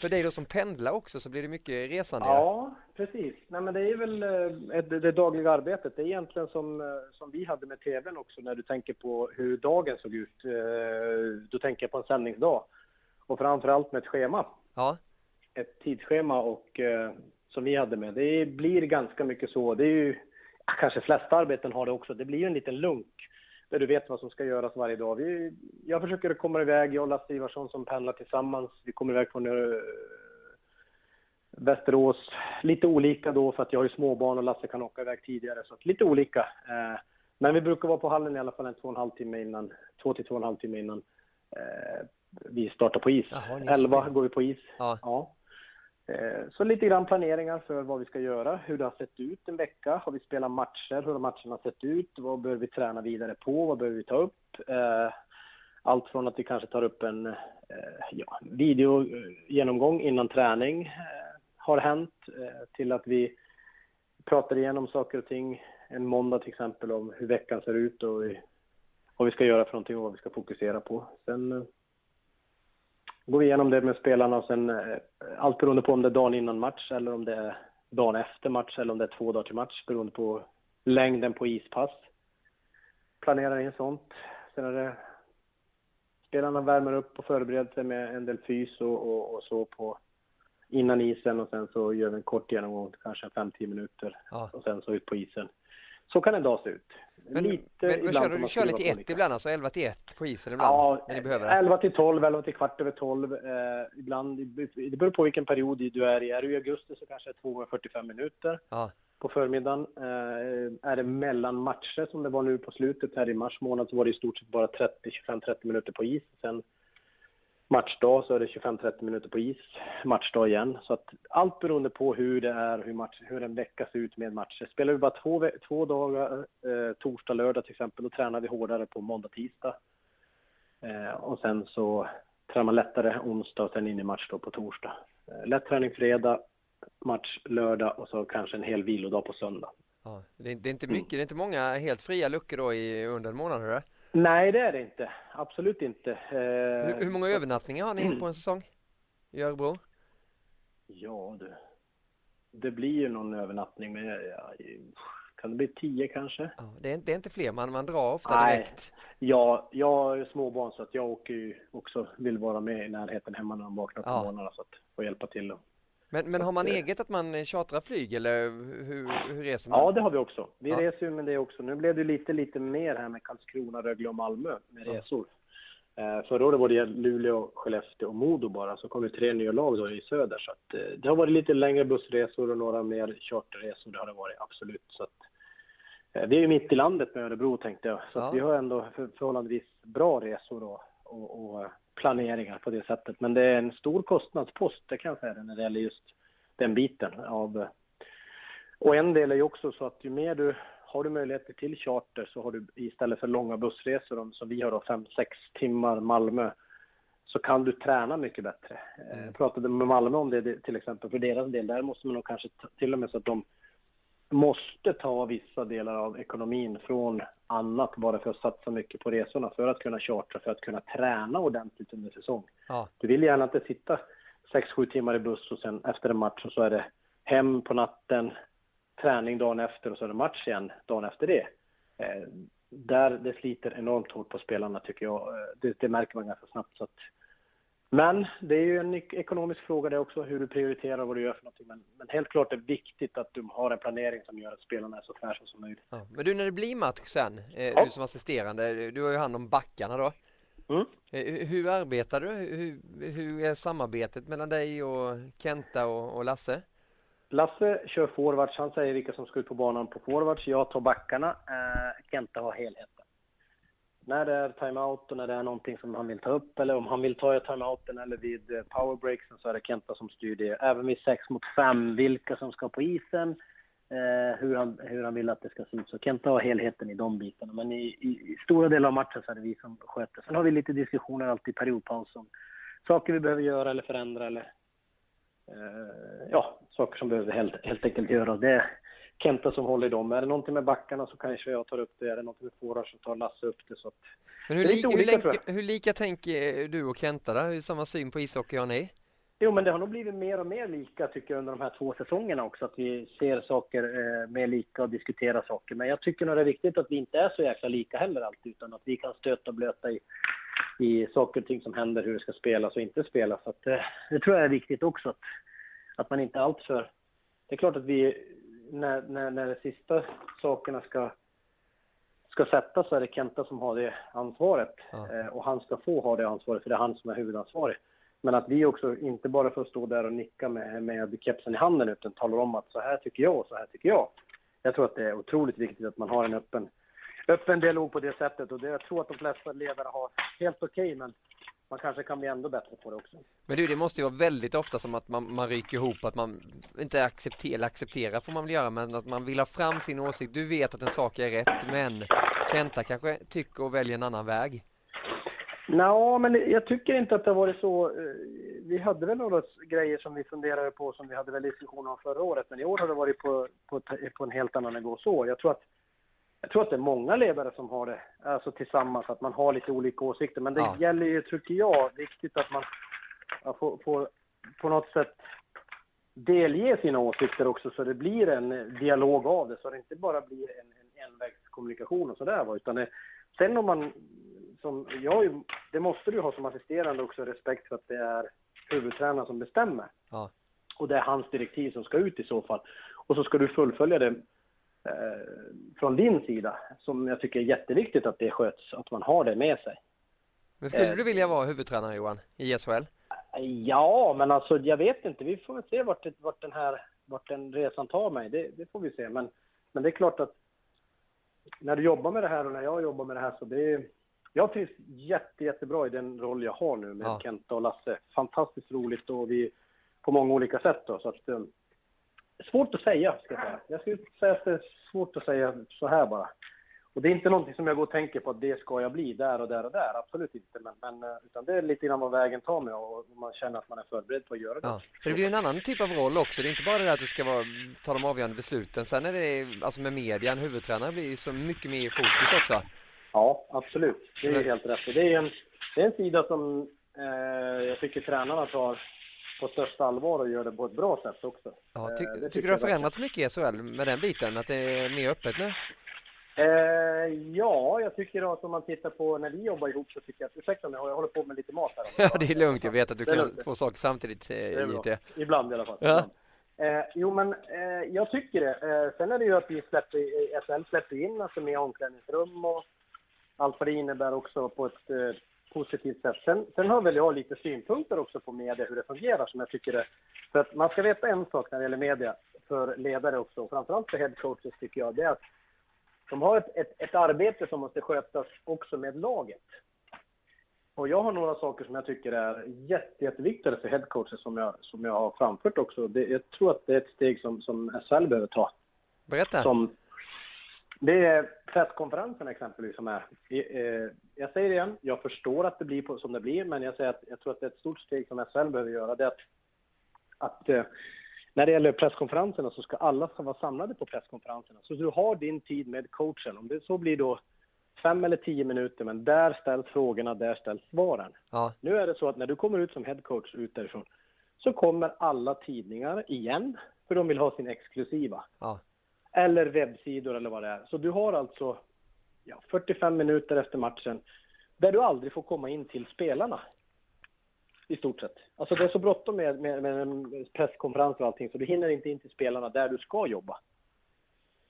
För dig då som pendlar också så blir det mycket resande. Ja, precis. Nej, men det är väl eh, det, det dagliga arbetet. Det är egentligen som, eh, som vi hade med tvn också när du tänker på hur dagen såg ut. Då tänker jag på en sändningsdag. Och framförallt med ett schema. Ja ett tidsschema och eh, som vi hade med. Det blir ganska mycket så. Det är ju, kanske flesta arbeten har det också. Det blir ju en liten lunk där du vet vad som ska göras varje dag. Vi, jag försöker komma iväg, jag och Lasse Ivarsson som pendlar tillsammans. Vi kommer iväg från uh, Västerås. Lite olika då för att jag har ju småbarn och Lasse kan åka iväg tidigare. Så lite olika. Uh, men vi brukar vara på hallen i alla fall en två och en halv timme innan, två till två och en halv timme innan uh, vi startar på is. Jaha, Elva går vi på is. Ja. ja. Eh, så lite grann planeringar för vad vi ska göra, hur det har sett ut en vecka. Har vi spelat matcher? Hur har matcherna sett ut? Vad behöver vi träna vidare på? Vad behöver vi ta upp? Eh, allt från att vi kanske tar upp en eh, ja, videogenomgång innan träning har hänt till att vi pratar igenom saker och ting en måndag till exempel om hur veckan ser ut och vad vi ska göra för någonting och vad vi ska fokusera på. Sen går vi igenom det med spelarna och sen eh, allt beroende på om det är dagen innan match eller om det är dagen efter match eller om det är två dagar till match beroende på längden på ispass. Planerar in sånt. Sen är det spelarna värmer upp och förbereder sig med en del fys och, och, och så på innan isen och sen så gör vi en kort genomgång, kanske 5-10 minuter ja. och sen så ut på isen. Så kan en dag se ut. Men, lite men, men kör du, du kör lite ett ibland, alltså 11 till 1 på isen ibland? Ja, när ni behöver 11 till 12, 11 till kvart över 12. Eh, ibland, det beror på vilken period du är i. Är du i augusti så kanske det är 2 gånger 45 minuter ja. på förmiddagen. Eh, är det mellan matcher som det var nu på slutet här i mars månad så var det i stort sett bara 30, 25-30 minuter på is. Sen matchdag så är det 25-30 minuter på is, matchdag igen. Så att allt beroende på hur det är, hur, match, hur en vecka ser ut med matcher. Spelar vi bara två, två dagar, eh, torsdag, lördag till exempel, då tränar vi hårdare på måndag, tisdag. Eh, och sen så tränar man lättare onsdag och sen in i match då på torsdag. Eh, lätt träning fredag, match lördag och så kanske en hel vilodag på söndag. Ja, det, är, det är inte mycket, det är inte många helt fria luckor då i, under en månad, hörru? Nej, det är det inte. Absolut inte. Eh, hur, hur, många övernattningar har ni på en säsong i Örebro? Ja, du. Det blir ju någon övernattning, men ja, kan det bli tio kanske? Ja, det, är, det är inte fler, man, man drar ofta Nej. direkt. Ja, jag har småbarn så att jag åker ju också, vill vara med i närheten hemma när de vaknar på ja. morgnarna så att få hjälpa till. Och, men, men har man eget att man chartrar flyg eller hur, hur reser man? Ja, det har vi också. Vi ja. reser ju med det också. Nu blev det lite, lite mer här med Karlskrona, Rögle och Malmö med resor. Eh, förra året var det Luleå, Skellefteå och Modo bara, så kom det tre nya lag då i söder. Så att, eh, det har varit lite längre bussresor och några mer charterresor, det har det varit absolut. Så att, eh, vi är ju mitt i landet med Örebro tänkte jag, så ja. vi har ändå för, förhållandevis bra resor och, och, och planeringar på det sättet. Men det är en stor kostnadspost, det kan jag säga, när det gäller just den biten av... Och en del är ju också så att ju mer du har du möjligheter till charter så har du istället för långa bussresor som vi har då 5-6 timmar Malmö så kan du träna mycket bättre. Mm. Jag pratade med Malmö om det till exempel för deras del. Där måste man nog kanske till och med så att de måste ta vissa delar av ekonomin från annat bara för att satsa mycket på resorna för att kunna chartra, för att kunna träna ordentligt under säsong. Ja. Du vill gärna inte sitta 6-7 timmar i buss och sen efter en match och så är det hem på natten, träning dagen efter och så är det match igen dagen efter det. Eh, där det sliter enormt hårt på spelarna tycker jag. Eh, det, det märker man ganska snabbt. Så att, men det är ju en ekonomisk fråga det också, hur du prioriterar vad du gör för någonting. Men, men helt klart är det viktigt att du har en planering som gör att spelarna är så fräscha som möjligt. Ja, men du, när det blir match sen, eh, ja. du som assisterande, du har ju hand om backarna då. Mm. Eh, hur arbetar du? Hur, hur är samarbetet mellan dig och Kenta och, och Lasse? Lasse kör forwards, han säger vilka som ska ut på banan på forwards. Jag tar backarna, eh, Kenta har helheten. När det är timeout och när det är någonting som han vill ta upp eller om han vill ta timeouten eller vid eh, powerbreaksen så är det Kenta som styr det. Även vid 6 mot 5, vilka som ska på isen, eh, hur, han, hur han vill att det ska se ut. Så Kenta har helheten i de bitarna. Men i, i, i stora delar av matchen så är det vi som sköter. Sen har vi lite diskussioner alltid i periodpaus om saker vi behöver göra eller förändra eller Eh, ja, saker som behöver helt, helt enkelt göras. Det Kenta som håller i dem. Är det någonting med backarna så kanske jag tar upp det. Är det någonting med forwards så tar Lasse upp det. Så Men hur, li olika, hur, lika, hur lika tänker du och Kenta där? Hur samma syn på ishockey har ni? Jo, men det har nog blivit mer och mer lika tycker jag under de här två säsongerna också. Att vi ser saker eh, mer lika och diskuterar saker. Men jag tycker nog det är viktigt att vi inte är så jäkla lika heller alltid. Utan att vi kan stöta och blöta i, i saker och ting som händer, hur det ska spelas och inte spelas. Så att, eh, det tror jag är viktigt också. Att, att man inte alltför... Det är klart att vi, när, när, när de sista sakerna ska, ska sättas så är det Kenta som har det ansvaret. Ja. Eh, och han ska få ha det ansvaret, för det är han som är huvudansvarig. Men att vi också inte bara får stå där och nicka med, med kepsen i handen utan talar om att så här tycker jag och så här tycker jag. Jag tror att det är otroligt viktigt att man har en öppen, öppen dialog på det sättet och det, jag tror att de flesta ledare har helt okej okay, men man kanske kan bli ändå bättre på det också. Men du, det måste ju vara väldigt ofta som att man, man rycker ihop, att man inte accepterar, accepterar får man väl göra, men att man vill ha fram sin åsikt. Du vet att en sak är rätt, men Kenta kanske tycker och väljer en annan väg. Ja, men jag tycker inte att det har varit så. Eh, vi hade väl några grejer som vi funderade på som vi hade väl diskussioner om förra året, men i år har det varit på, på, på en helt annan nivå så. Jag tror att jag tror att det är många ledare som har det, alltså tillsammans, att man har lite olika åsikter. Men det ja. gäller ju, tycker jag, viktigt att man får, får på något sätt delge sina åsikter också så det blir en dialog av det, så det inte bara blir en, en envägskommunikation och sådär. Utan det, sen om man, som jag, det måste du ha som assisterande också, respekt för att det är huvudtränaren som bestämmer. Ja. Och det är hans direktiv som ska ut i så fall. Och så ska du fullfölja det från din sida som jag tycker är jätteviktigt att det sköts, att man har det med sig. Men skulle du vilja vara huvudtränare Johan i SHL? Ja, men alltså jag vet inte. Vi får väl se vart, det, vart den här vart den resan tar mig. Det, det, får vi se. Men, men det är klart att när du jobbar med det här och när jag jobbar med det här så det är, jag trivs jätte, jättebra i den roll jag har nu med Ja. Kenta och Lasse. Fantastiskt roligt och vi på många olika sätt då, så att eh, svårt att säga, ska jag säga. Jag skulle säga att det är svårt att säga så här bara. Och det är inte någonting som jag går och tänker på att det ska jag bli där och där och där, absolut inte. Men, men eh, utan det är lite grann vad vägen tar mig och man känner att man är förberedd på att göra det. Ja, för det blir en annan typ av roll också. Det är inte bara det där att du ska vara, ta de avgörande besluten. Sen är det, alltså med media, en huvudtränare blir ju så mycket mer i fokus också. Ja, absolut. Det är Men- helt rätt. Och det är en, det är en sida som eh, jag tycker tränarna tar på största allvar och gör det på ett bra sätt också. Ja, Eh, ty, det tycker du har förändrats mycket i SHL med den biten? Att det är mer öppet nu? Eh, ja, jag tycker att om man tittar på när vi jobbar ihop så tycker jag att, ursäkta mig, jag håller på med lite mat här. Ja, det är lugnt. Jag vet att du kan lugnt. två saker samtidigt eh, i det. Ibland i alla fall. Ja. Eh, jo, men eh, jag tycker det. Eh, sen är det ju att vi släpper, eh, SL släpper in alltså med omklädningsrum och allt vad det innebär också på ett eh, positivt sätt. Sen, sen har väl jag lite synpunkter också på media, hur det fungerar, som jag tycker det. För att man ska veta en sak när det gäller media, för ledare också, och framförallt för headcoaches tycker jag, det är att de har ett, ett, ett arbete som måste skötas också med laget. Och jag har några saker som jag tycker är jätte, jätteviktiga för headcoaches som jag, som jag har framfört också. Det, jag tror att det är ett steg som, som SHL behöver ta. Berätta. Som, det är presskonferensen exempelvis som är. Eh, Jag säger det igen, jag förstår att det blir som det blir, men jag säger att jag tror att det är ett stort steg som SHL behöver göra. Det är att, att eh, när det gäller presskonferenserna så ska alla som vara samlade på presskonferenserna. Så du har din tid med coachen. Om det så blir då fem eller tio minuter, men där ställs frågorna, där ställs svaren. Ja, Nu är det så att när du kommer ut som headcoach ut därifrån så kommer alla tidningar igen, för de vill ha sin exklusiva. ja, eller webbsidor eller vad det är. Så du har alltså ja, 45 minuter efter matchen där du aldrig får komma in till spelarna. I stort sett. Alltså det är så bråttom med, med, med presskonferenser och allting så du hinner inte in till spelarna där du ska jobba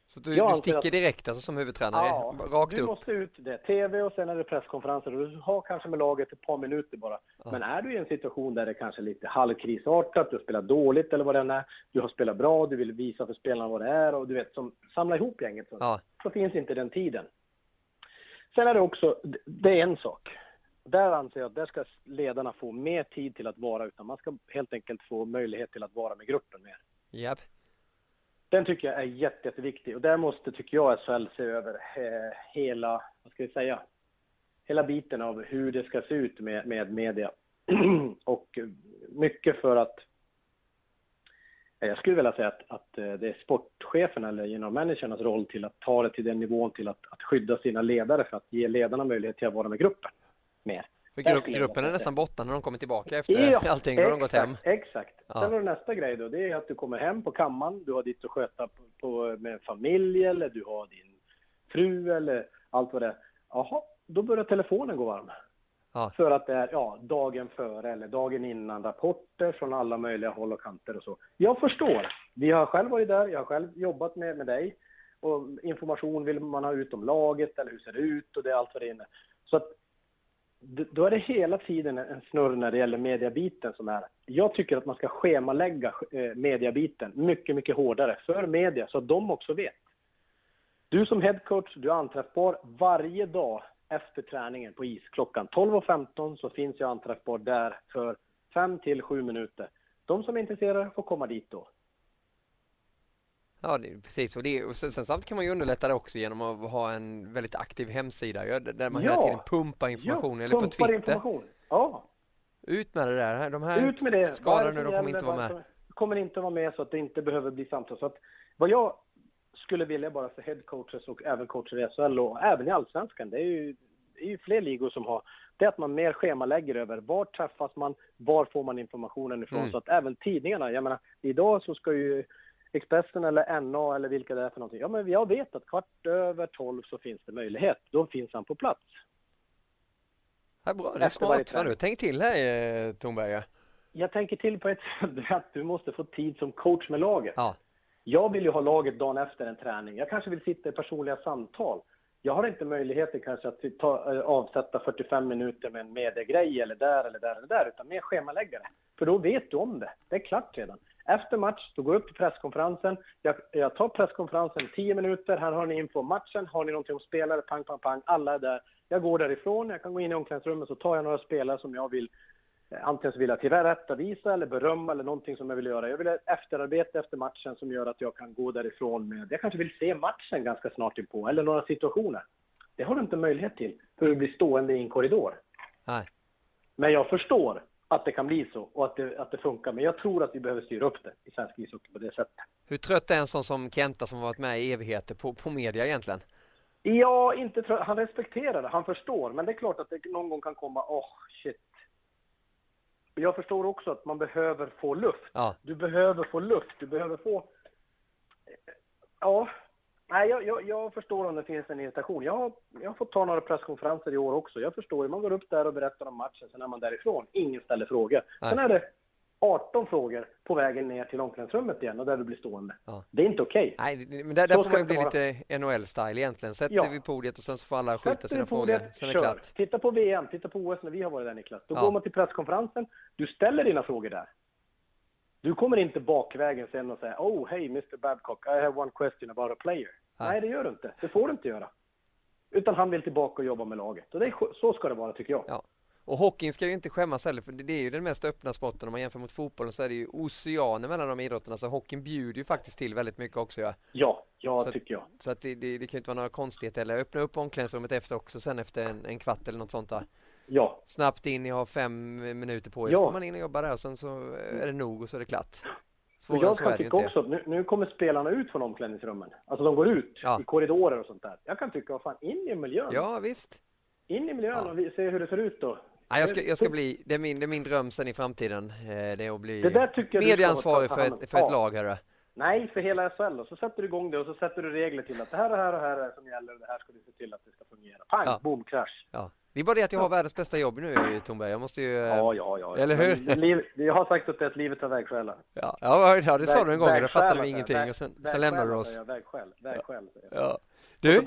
så du, du sticker att- direkt alltså som huvudtränare? rakt du upp? måste ut det. TV och sen är det presskonferenser och du har kanske med laget ett par minuter bara. Men är du i en situation där det kanske är lite halvkrisartat, du har spelat dåligt eller vad det än är, du har spelat bra, du vill visa för spelarna vad det är och du vet, som samla ihop gänget. Så, Ja. så finns inte den tiden. Sen är det också, det är en sak. Där anser jag att där ska ledarna få mer tid till att vara, utan man ska helt enkelt få möjlighet till att vara med gruppen mer. Japp. Den tycker jag är jätte, jätteviktig och där måste, tycker jag, SHL se över eh, hela, vad ska vi säga, hela biten av hur det ska se ut med, med media. och mycket för att jag skulle vilja säga att, att eh, det är sportchefen eller generalmanagernas roll till att ta det till den nivån till att, att skydda sina ledare för att ge ledarna möjlighet till att vara med gruppen mer. För grupp, gruppen är nästan borta när de kommer tillbaka efter allting. Då har de gått hem. Exakt. Ja. Sen har du nästa grej då. Det är att du kommer hem på kammaren. Du har ditt att sköta på, på, med familj eller du har din fru eller allt vad det är. Jaha, då börjar telefonen gå varm. Ja. För att det är ja, dagen före eller dagen innan rapporter från alla möjliga håll och kanter och så. Jag förstår. Vi har själv varit där. Jag har själv jobbat med, med dig. Och information vill man ha ut om laget eller hur ser det ut och det är allt vad det är inne. Så att då är det hela tiden en snurr när det gäller mediabiten som är. Jag tycker att man ska schemalägga eh, mediabiten mycket, mycket hårdare för media så att de också vet. Du som headcoach, du är anträffbar varje dag efter träningen på is. Klockan 12.15 så finns jag anträffbar där för 5 till 7 minuter. De som är intresserade får komma dit då. Ja, det precis. Och, det, och sen, sen samtidigt kan man ju underlätta det också genom att ha en väldigt aktiv hemsida ja, där man hela Ja. tiden pumpar information. eller på Twitter. information. Ja, Ut med det där. De här Ut med det. Skadade nu, de kommer inte vara med. kommer inte vara med så att det inte behöver bli samtal. Så att vad jag skulle vilja bara för headcoaches och även coacher i SHL och även i Allsvenskan, det är ju, det är ju fler ligor som har, det är att man mer schemalägger över var träffas man, var får man informationen ifrån. Mm. Så att även tidningarna, jag menar, idag så ska ju Expressen eller NA eller vilka det är för någonting. Ja, men jag vet att kvart över tolv så finns det möjlighet. Då finns han på plats. Ja, bra, det är smart. Fan, du har tänkt till här, eh, Tornberg. Jag tänker till på ett sätt att du måste få tid som coach med laget. Ja. Jag vill ju ha laget dagen efter en träning. Jag kanske vill sitta i personliga samtal. Jag har inte möjligheten kanske att ta, eh, avsätta 45 minuter med en mediegrej eller där eller där eller där, utan mer schemaläggare. För då vet du om det. Det är klart redan. Efter match, då går jag upp till presskonferensen. Jag, jag tar presskonferensen 10 minuter. Här har ni info om matchen. Har ni någonting om spelare? Pang, pang, pang. Alla är där. Jag går därifrån. Jag kan gå in i omklädningsrummet så tar jag några spelare som jag vill eh, Antingen så vill jag tillrättavisa eller berömma eller någonting som jag vill göra. Jag vill ha ett efterarbete efter matchen som gör att jag kan gå därifrån med... Jag kanske vill se matchen ganska snart inpå, eller några situationer. Det har du inte möjlighet till, för du blir stående i en korridor. Nej. Men jag förstår att det kan bli så och att det, att det funkar. Men jag tror att vi behöver styra upp det i svensk ishockey på det sättet. Hur trött är en sån som Kenta som varit med i evigheter på, på media egentligen? Ja, inte trött. Han respekterar det, han förstår. Men det är klart att det någon gång kan komma, åh, oh, shit. Jag förstår också att man behöver få luft. Ja. Du behöver få luft, du behöver få... Ja, Nej, jag, jag, jag, förstår om det finns en irritation. Jag har, jag har fått ta några presskonferenser i år också. Jag förstår. Man går upp där och berättar om matchen, sen är man därifrån. Ingen ställer frågor. Nej. Sen är det 18 frågor på vägen ner till omklädningsrummet igen och där du blir stående. Ja. Det är inte okej. Okay. Nej, men där, där får man ju bli lite NHL-style egentligen. Sätter ja. vi podiet och sen så får alla skjuta Sätter sina frågor. Sen är det klart. Titta på VM, titta på OS när vi har varit där Niklas. Då ja. går man till presskonferensen. Du ställer dina frågor där. Du kommer inte bakvägen sen och säga Oh, hey Mr Babcock, I have one question about a player. Nej. Nej, det gör du inte. Det får du inte göra. Utan han vill tillbaka och jobba med laget. Och det är, så ska det vara, tycker jag. Ja. Och hockeyn ska ju inte skämmas heller, för det är ju den mest öppna sporten. Om man jämför mot fotbollen så är det ju oceaner mellan de idrotterna. Så hockeyn bjuder ju faktiskt till väldigt mycket också. Ja, ja, ja så tycker jag. Så att det, det, det kan ju inte vara några konstigheter. Eller öppna upp omklädningsrummet efter också, sen efter en, en kvart eller något sånt där. Ja. Snabbt in, ni har fem minuter på er, ja. så får man in och jobba där och sen så är det nog och så är det klart. Svårare jag kan tycka också nu, nu, kommer spelarna ut från omklädningsrummen. Alltså de går ut ja. i korridorer och sånt där. Jag kan tycka, vad fan, in i miljön. Ja, visst. In i miljön ja. och se hur det ser ut då. Ja, jag, ska, jag ska bli, det är, min, det är min dröm sen i framtiden. Eh, det är att bli medieansvarig för ett, för ett lag. Här. Nej, för hela SHL. Och så sätter du igång det och så sätter du regler till att det här och här och här är som gäller och det här ska du se till att det ska fungera. Pang, ja. boom, krasch. Ja. Det är bara det att jag har världens bästa jobb nu, Tomberg. Jag måste ju... Ja, ja, ja. Eller hur? Liv, jag har sagt att det är att livet är vägskälar. Ja, ja, det sa du en gång. Då fattade vi ingenting väg, och sen, sen lämnade du oss. Vägskäl, vägskäl. Ja. Du,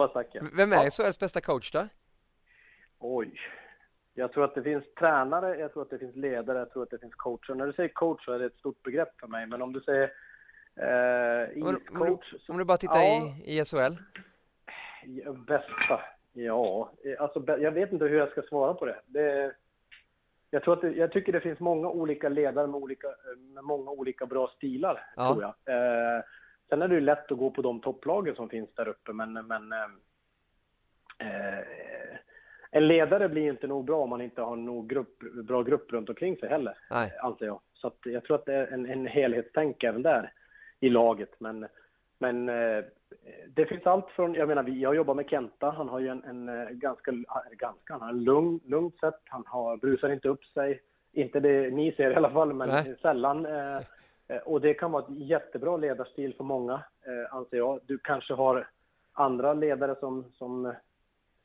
vem är SHLs bästa coach då? Oj. Jag tror att det finns tränare, jag tror att det finns ledare, jag tror att det finns coacher. När du säger coach så är det ett stort begrepp för mig, men om du säger eh, om, coach, om, om, du bara tittar ja, i, i SHL? Bästa? Ja, alltså jag vet inte hur jag ska svara på det. det jag, tror att det, jag tycker det finns många olika ledare med, olika, med många olika bra stilar, ja. tror jag. Eh, sen är det ju lätt att gå på de topplagen som finns där uppe, men, men eh, eh en ledare blir inte nog bra om man inte har nog grupp, bra grupp runt omkring sig heller, Nej. anser jag. Så jag tror att det är en, en helhetstänk även där i laget. Men, men eh, det finns allt från, jag menar, jag jobbar med Kenta, han har ju en, en eh, ganska, ganska, han har en lugn, lugnt sätt, han har, brusar inte upp sig, inte det ni ser i alla fall, men Nej. sällan. Eh, och det kan vara ett jättebra ledarstil för många, anser jag. Du kanske har andra ledare som, som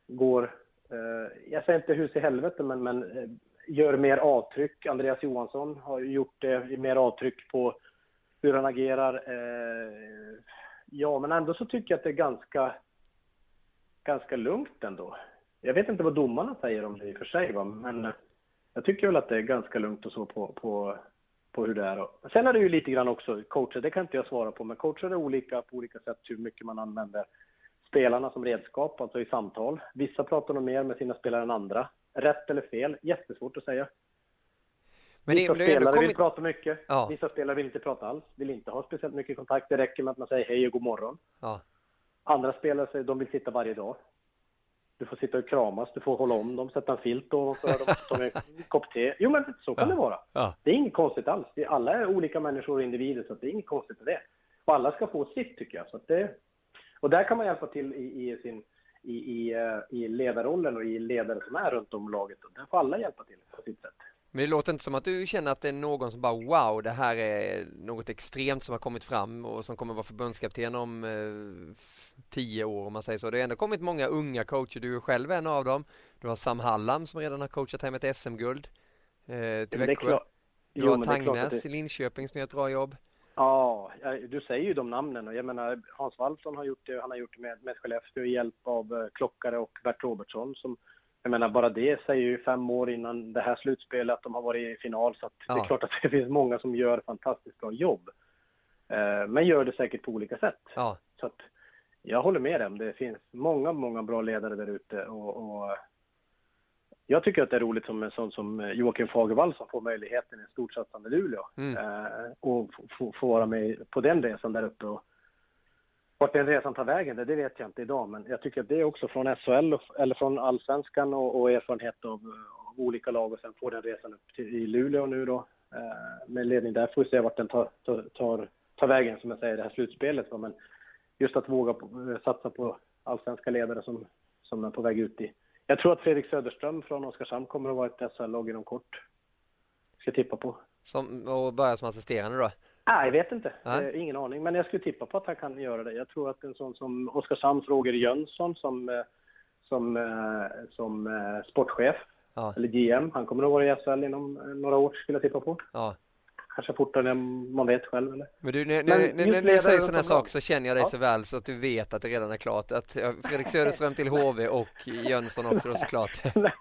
går Eh, jag säger inte hus i helvete, men, men eh, gör mer avtryck. Andreas Johansson har gjort det, mer avtryck på hur han agerar. Eh, ja, men ändå så tycker jag att det är ganska, ganska lugnt ändå. Jag vet inte vad domarna säger om det i och för sig, va? men jag tycker väl att det är ganska lugnt och så på, på, på hur det är. Sen är det ju lite grann också coacher, det kan inte jag svara på, men coacher är olika på olika sätt hur mycket man använder spelarna som redskap, alltså i samtal. Vissa pratar nog mer med sina spelare än andra. Rätt eller fel, jättesvårt att säga. Men Vissa det, spelare kommit... vill prata mycket, ja. vissa spelare vill inte prata alls, vill inte ha speciellt mycket kontakt. Det räcker med att man säger hej och god morgon. Ja. Andra spelare säger de vill sitta varje dag. Du får sitta och kramas, du får hålla om dem, sätta en filt och för dem som en kopp te. Jo, men så kan ja. det vara. Ja. Det är inget konstigt alls. Alla är olika människor och individer, så det är inget konstigt med det. Och alla ska få sitt, tycker jag. Så det, och där kan man hjälpa till i, i sin i, i, eh, i ledarrollen och i ledare som är runt om laget. Och där får alla hjälpa till på sitt sätt. Men det låter inte som att du känner att det är någon som bara wow, det här är något extremt som har kommit fram och som kommer vara förbundskapten om eh, tio år om man säger så. Det har ändå kommit många unga coacher, du är själv en av dem. Du har Sam Hallam som redan har coachat hem ett SM-guld eh, till Växjö. Du har Tangnäs det... i Linköping som gör ett bra jobb. Ja, du säger ju de namnen och jag menar Hans Wallson har gjort det, han har gjort det med, med Skellefteå i hjälp av eh, Klockare och Bert Robertsson som jag menar bara det säger ju fem år innan det här slutspelet att de har varit i final så ja. det är klart att det finns många som gör fantastiskt bra jobb. Eh, men gör det säkert på olika sätt. Ja. Så att jag håller med dem. Det finns många, många bra ledare där ute och, och jag tycker att det är roligt som en sån som Joakim Fagervall som får möjligheten i en storsatsande Luleå Mm. eh, och få få vara med på den resan där uppe. Och vart den resan tar vägen, det, det vet jag inte idag, men jag tycker att det är också från SHL och, eller från allsvenskan och, och erfarenhet av, av olika lag och sen få den resan upp till, i Luleå nu då eh, med ledning där. Får vi se vart den tar, tar, tar, tar vägen som jag säger, det här slutspelet. Va? Men just att våga på, eh, satsa på allsvenska ledare som, som är på väg ut i. Jag tror att Fredrik Söderström från Oskarshamn kommer att vara ett SHL-lag inom kort. Ska tippa på. Som, och börja som assisterande då? Nej, jag vet inte. Nej. Eh, ingen aning. Men jag skulle tippa på att han kan göra det. Jag tror att en sån som Oskarshamns Roger Jönsson som, eh, som, eh, som sportchef, Ja. eller GM, han kommer att vara i SHL inom några år skulle jag tippa på. Ja. Kanske fortare än man vet själv. Eller? Men du, när, Men när, du säger sådana saker så känner jag dig Ja. så väl så att du vet att det redan är klart. Att Fredrik Söderström till HV och Jönsson också då såklart. nej,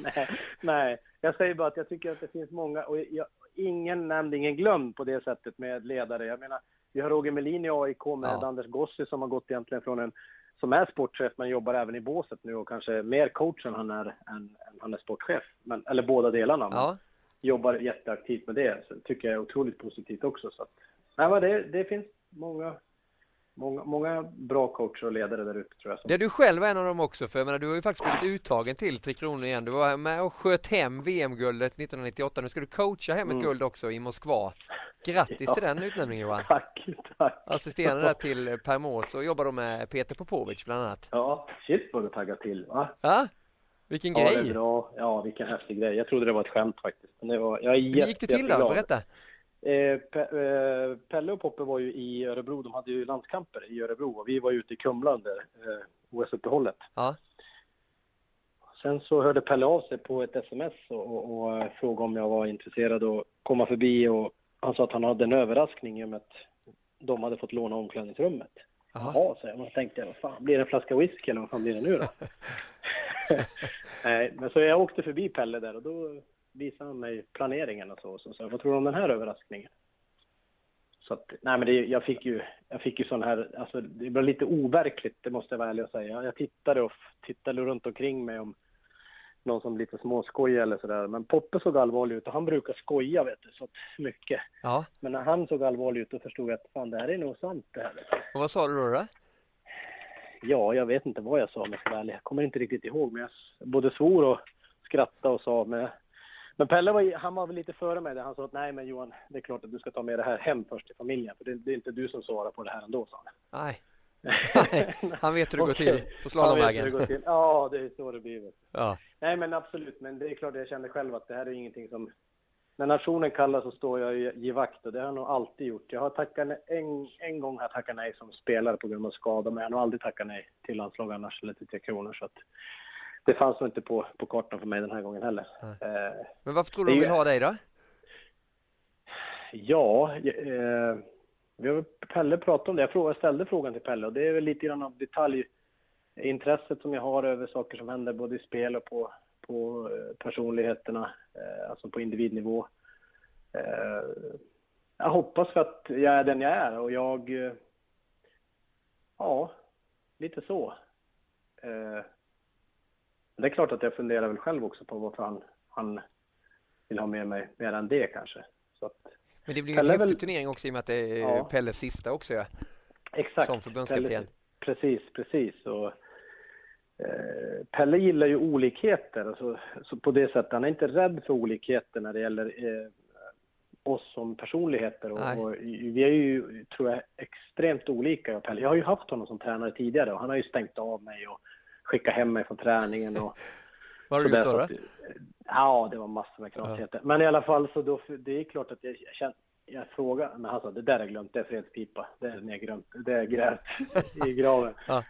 nej, nej, jag säger bara att jag tycker att det finns många, och jag, ingen nämnd, ingen glömd på det sättet med ledare. Jag menar, vi har Roger Melin i AIK med Ja. Anders Gossi som har gått egentligen från en, som är sportchef men jobbar även i båset nu och kanske mer coach än han är, än, han är sportchef. Men, eller båda delarna. Ja. Jobbar jätteaktivt med det, så det tycker jag är otroligt positivt också. Så att, nej, det, det finns många, många, många bra coacher och ledare där ute tror jag. Som, Det är du själv en av dem också för jag menar, du har ju faktiskt blivit uttagen till Tre Kronor igen. Du var med och sköt hem VM-guldet 1998. Nu ska du coacha hem ett Mm. guld också i Moskva. Grattis Ja. till den utnämningen Johan! Tack, tack. Assisterande där till Per Mårts och jobbar då med Peter Popovic bland annat. Ja, shit vad du taggar till va? Ja, vilken Ja, är grej! Ja, vilken häftig grej. Jag trodde det var ett skämt faktiskt. Men det var, jag är Hur gick det till då? Berätta! Eh, Pe- eh, Pelle och Poppe var ju i Örebro. De hade ju landskamper i Örebro och vi var ute i Kumla under eh, OS-uppehållet. Ja, Sen så hörde Pelle av sig på ett sms och, och, och frågade om jag var intresserad att komma förbi och han sa att han hade en överraskning i och med att de hade fått låna omklädningsrummet. Jaha. Jaha, så jag. Man tänkte, vad fan, blir det en flaska whisky eller vad fan blir det nu då? Nej, men så jag åkte förbi Pelle där och då visade han mig planeringen och så. Så sa jag, vad tror du om den här överraskningen? Så att, nej men det, jag fick ju, jag fick ju sån här, alltså det var lite overkligt, det måste jag vara ärlig och säga. Jag tittade och tittade runt omkring mig om någon som lite småskojade eller sådär. Men Poppe såg allvarlig ut och han brukar skoja vet du, så mycket. ja. Men när han såg allvarlig ut då förstod jag att fan det här är nog sant det här. Och vad sa du då? då? Ja, jag vet inte vad jag sa om jag kommer inte riktigt ihåg, men jag både svor och skrattade och sa med. Men Pelle var, i- han var väl lite före mig där. Han sa att nej men Johan, det är klart att du ska ta med det här hem först till familjen. För det, det är inte du som svarar på det här ändå, sa han. Nej. Nej, han vet hur det går till på slalomvägen. Ja, det är så det blir. Ja. Nej men absolut, men det är klart jag kände själv att det här är ingenting som... När nationen kallar så står jag och ger vakt och det har jag nog alltid gjort. Jag har tackat en, en gång har jag tackat nej som spelare på grund av skada, men jag har nog aldrig tackat nej till landslag annars eller till Tre Kronor. Så att det fanns nog inte på, på kartan för mig den här gången heller. Eh, Men varför tror du de vill ha dig då? ja, eh, vi har Pelle pratat om det. Jag, frågade, ställde frågan till Pelle och det är väl lite grann av detaljintresset som jag har över saker som händer både i spel och på, på eh, personligheterna, eh, alltså på individnivå. Eh, jag hoppas för att jag är den jag är och jag, eh, ja, lite så. Det är klart att jag funderar väl själv också på varför han, han vill ha med mig mer än det kanske. Så att, Men det blir ju en häftig väl- turnering också i och med att det är Ja. Pelles sista också ja. Exakt. Som förbundskapten. Precis, precis. Och, eh, Pelle gillar ju olikheter, alltså, så på det sättet. Han är inte rädd för olikheter när det gäller eh, oss som personligheter. Och, och vi är ju, tror jag, extremt olika jag och Pelle. Jag har ju haft honom som tränare tidigare och han har ju stängt av mig och skickat hem mig från träningen. Och, Vad har du gjort då? att- Ja, det var massor med knasigheter. Men i alla fall så då, det är klart att jag, jag känner, jag frågar, men han sa det där är glömt, det är fredspipa, det är nedglömt, det är grävt i graven. Ja.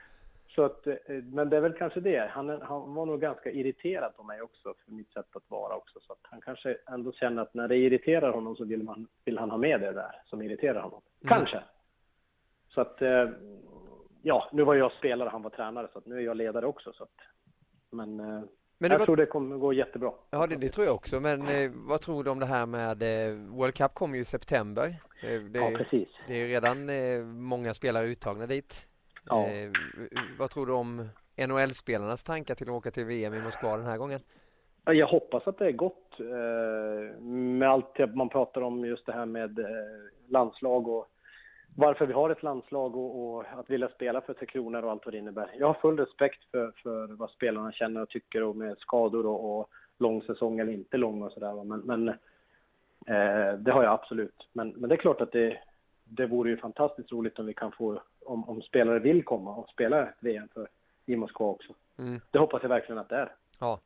Så att, eh, men det är väl kanske det. Han, han var nog ganska irriterad på mig också, för mitt sätt att vara också. Så att han kanske ändå känner att när det irriterar honom så vill, man, vill han ha med det där som irriterar honom. Kanske. Så att, eh, ja, nu var jag spelare, han var tränare, så nu är jag ledare också. Så att, men eh, Men jag var... tror det kommer gå jättebra. Ja, det, det tror jag också. Men eh, vad tror du om det här med eh, World Cup kommer ju i september. Eh, det, ja, precis. Det är redan eh, många spelare uttagna dit. Ja. Eh, vad tror du om NHL-spelarnas tankar till att åka till VM i Moskva den här gången? Jag hoppas att det är gott med allt man pratar om just det här med landslag och varför vi har ett landslag och, och, att vilja spela för Tre Kronor och allt vad det innebär. Jag har full respekt för, för vad spelarna känner och tycker och med skador och, och lång säsong eller inte lång och sådär. Men, men eh, det har jag absolut. Men, men det är klart att det, det vore ju fantastiskt roligt om vi kan få, om, om spelare vill komma och spela VM för, i Moskva också. Mm. Det hoppas jag verkligen att det är. Ja.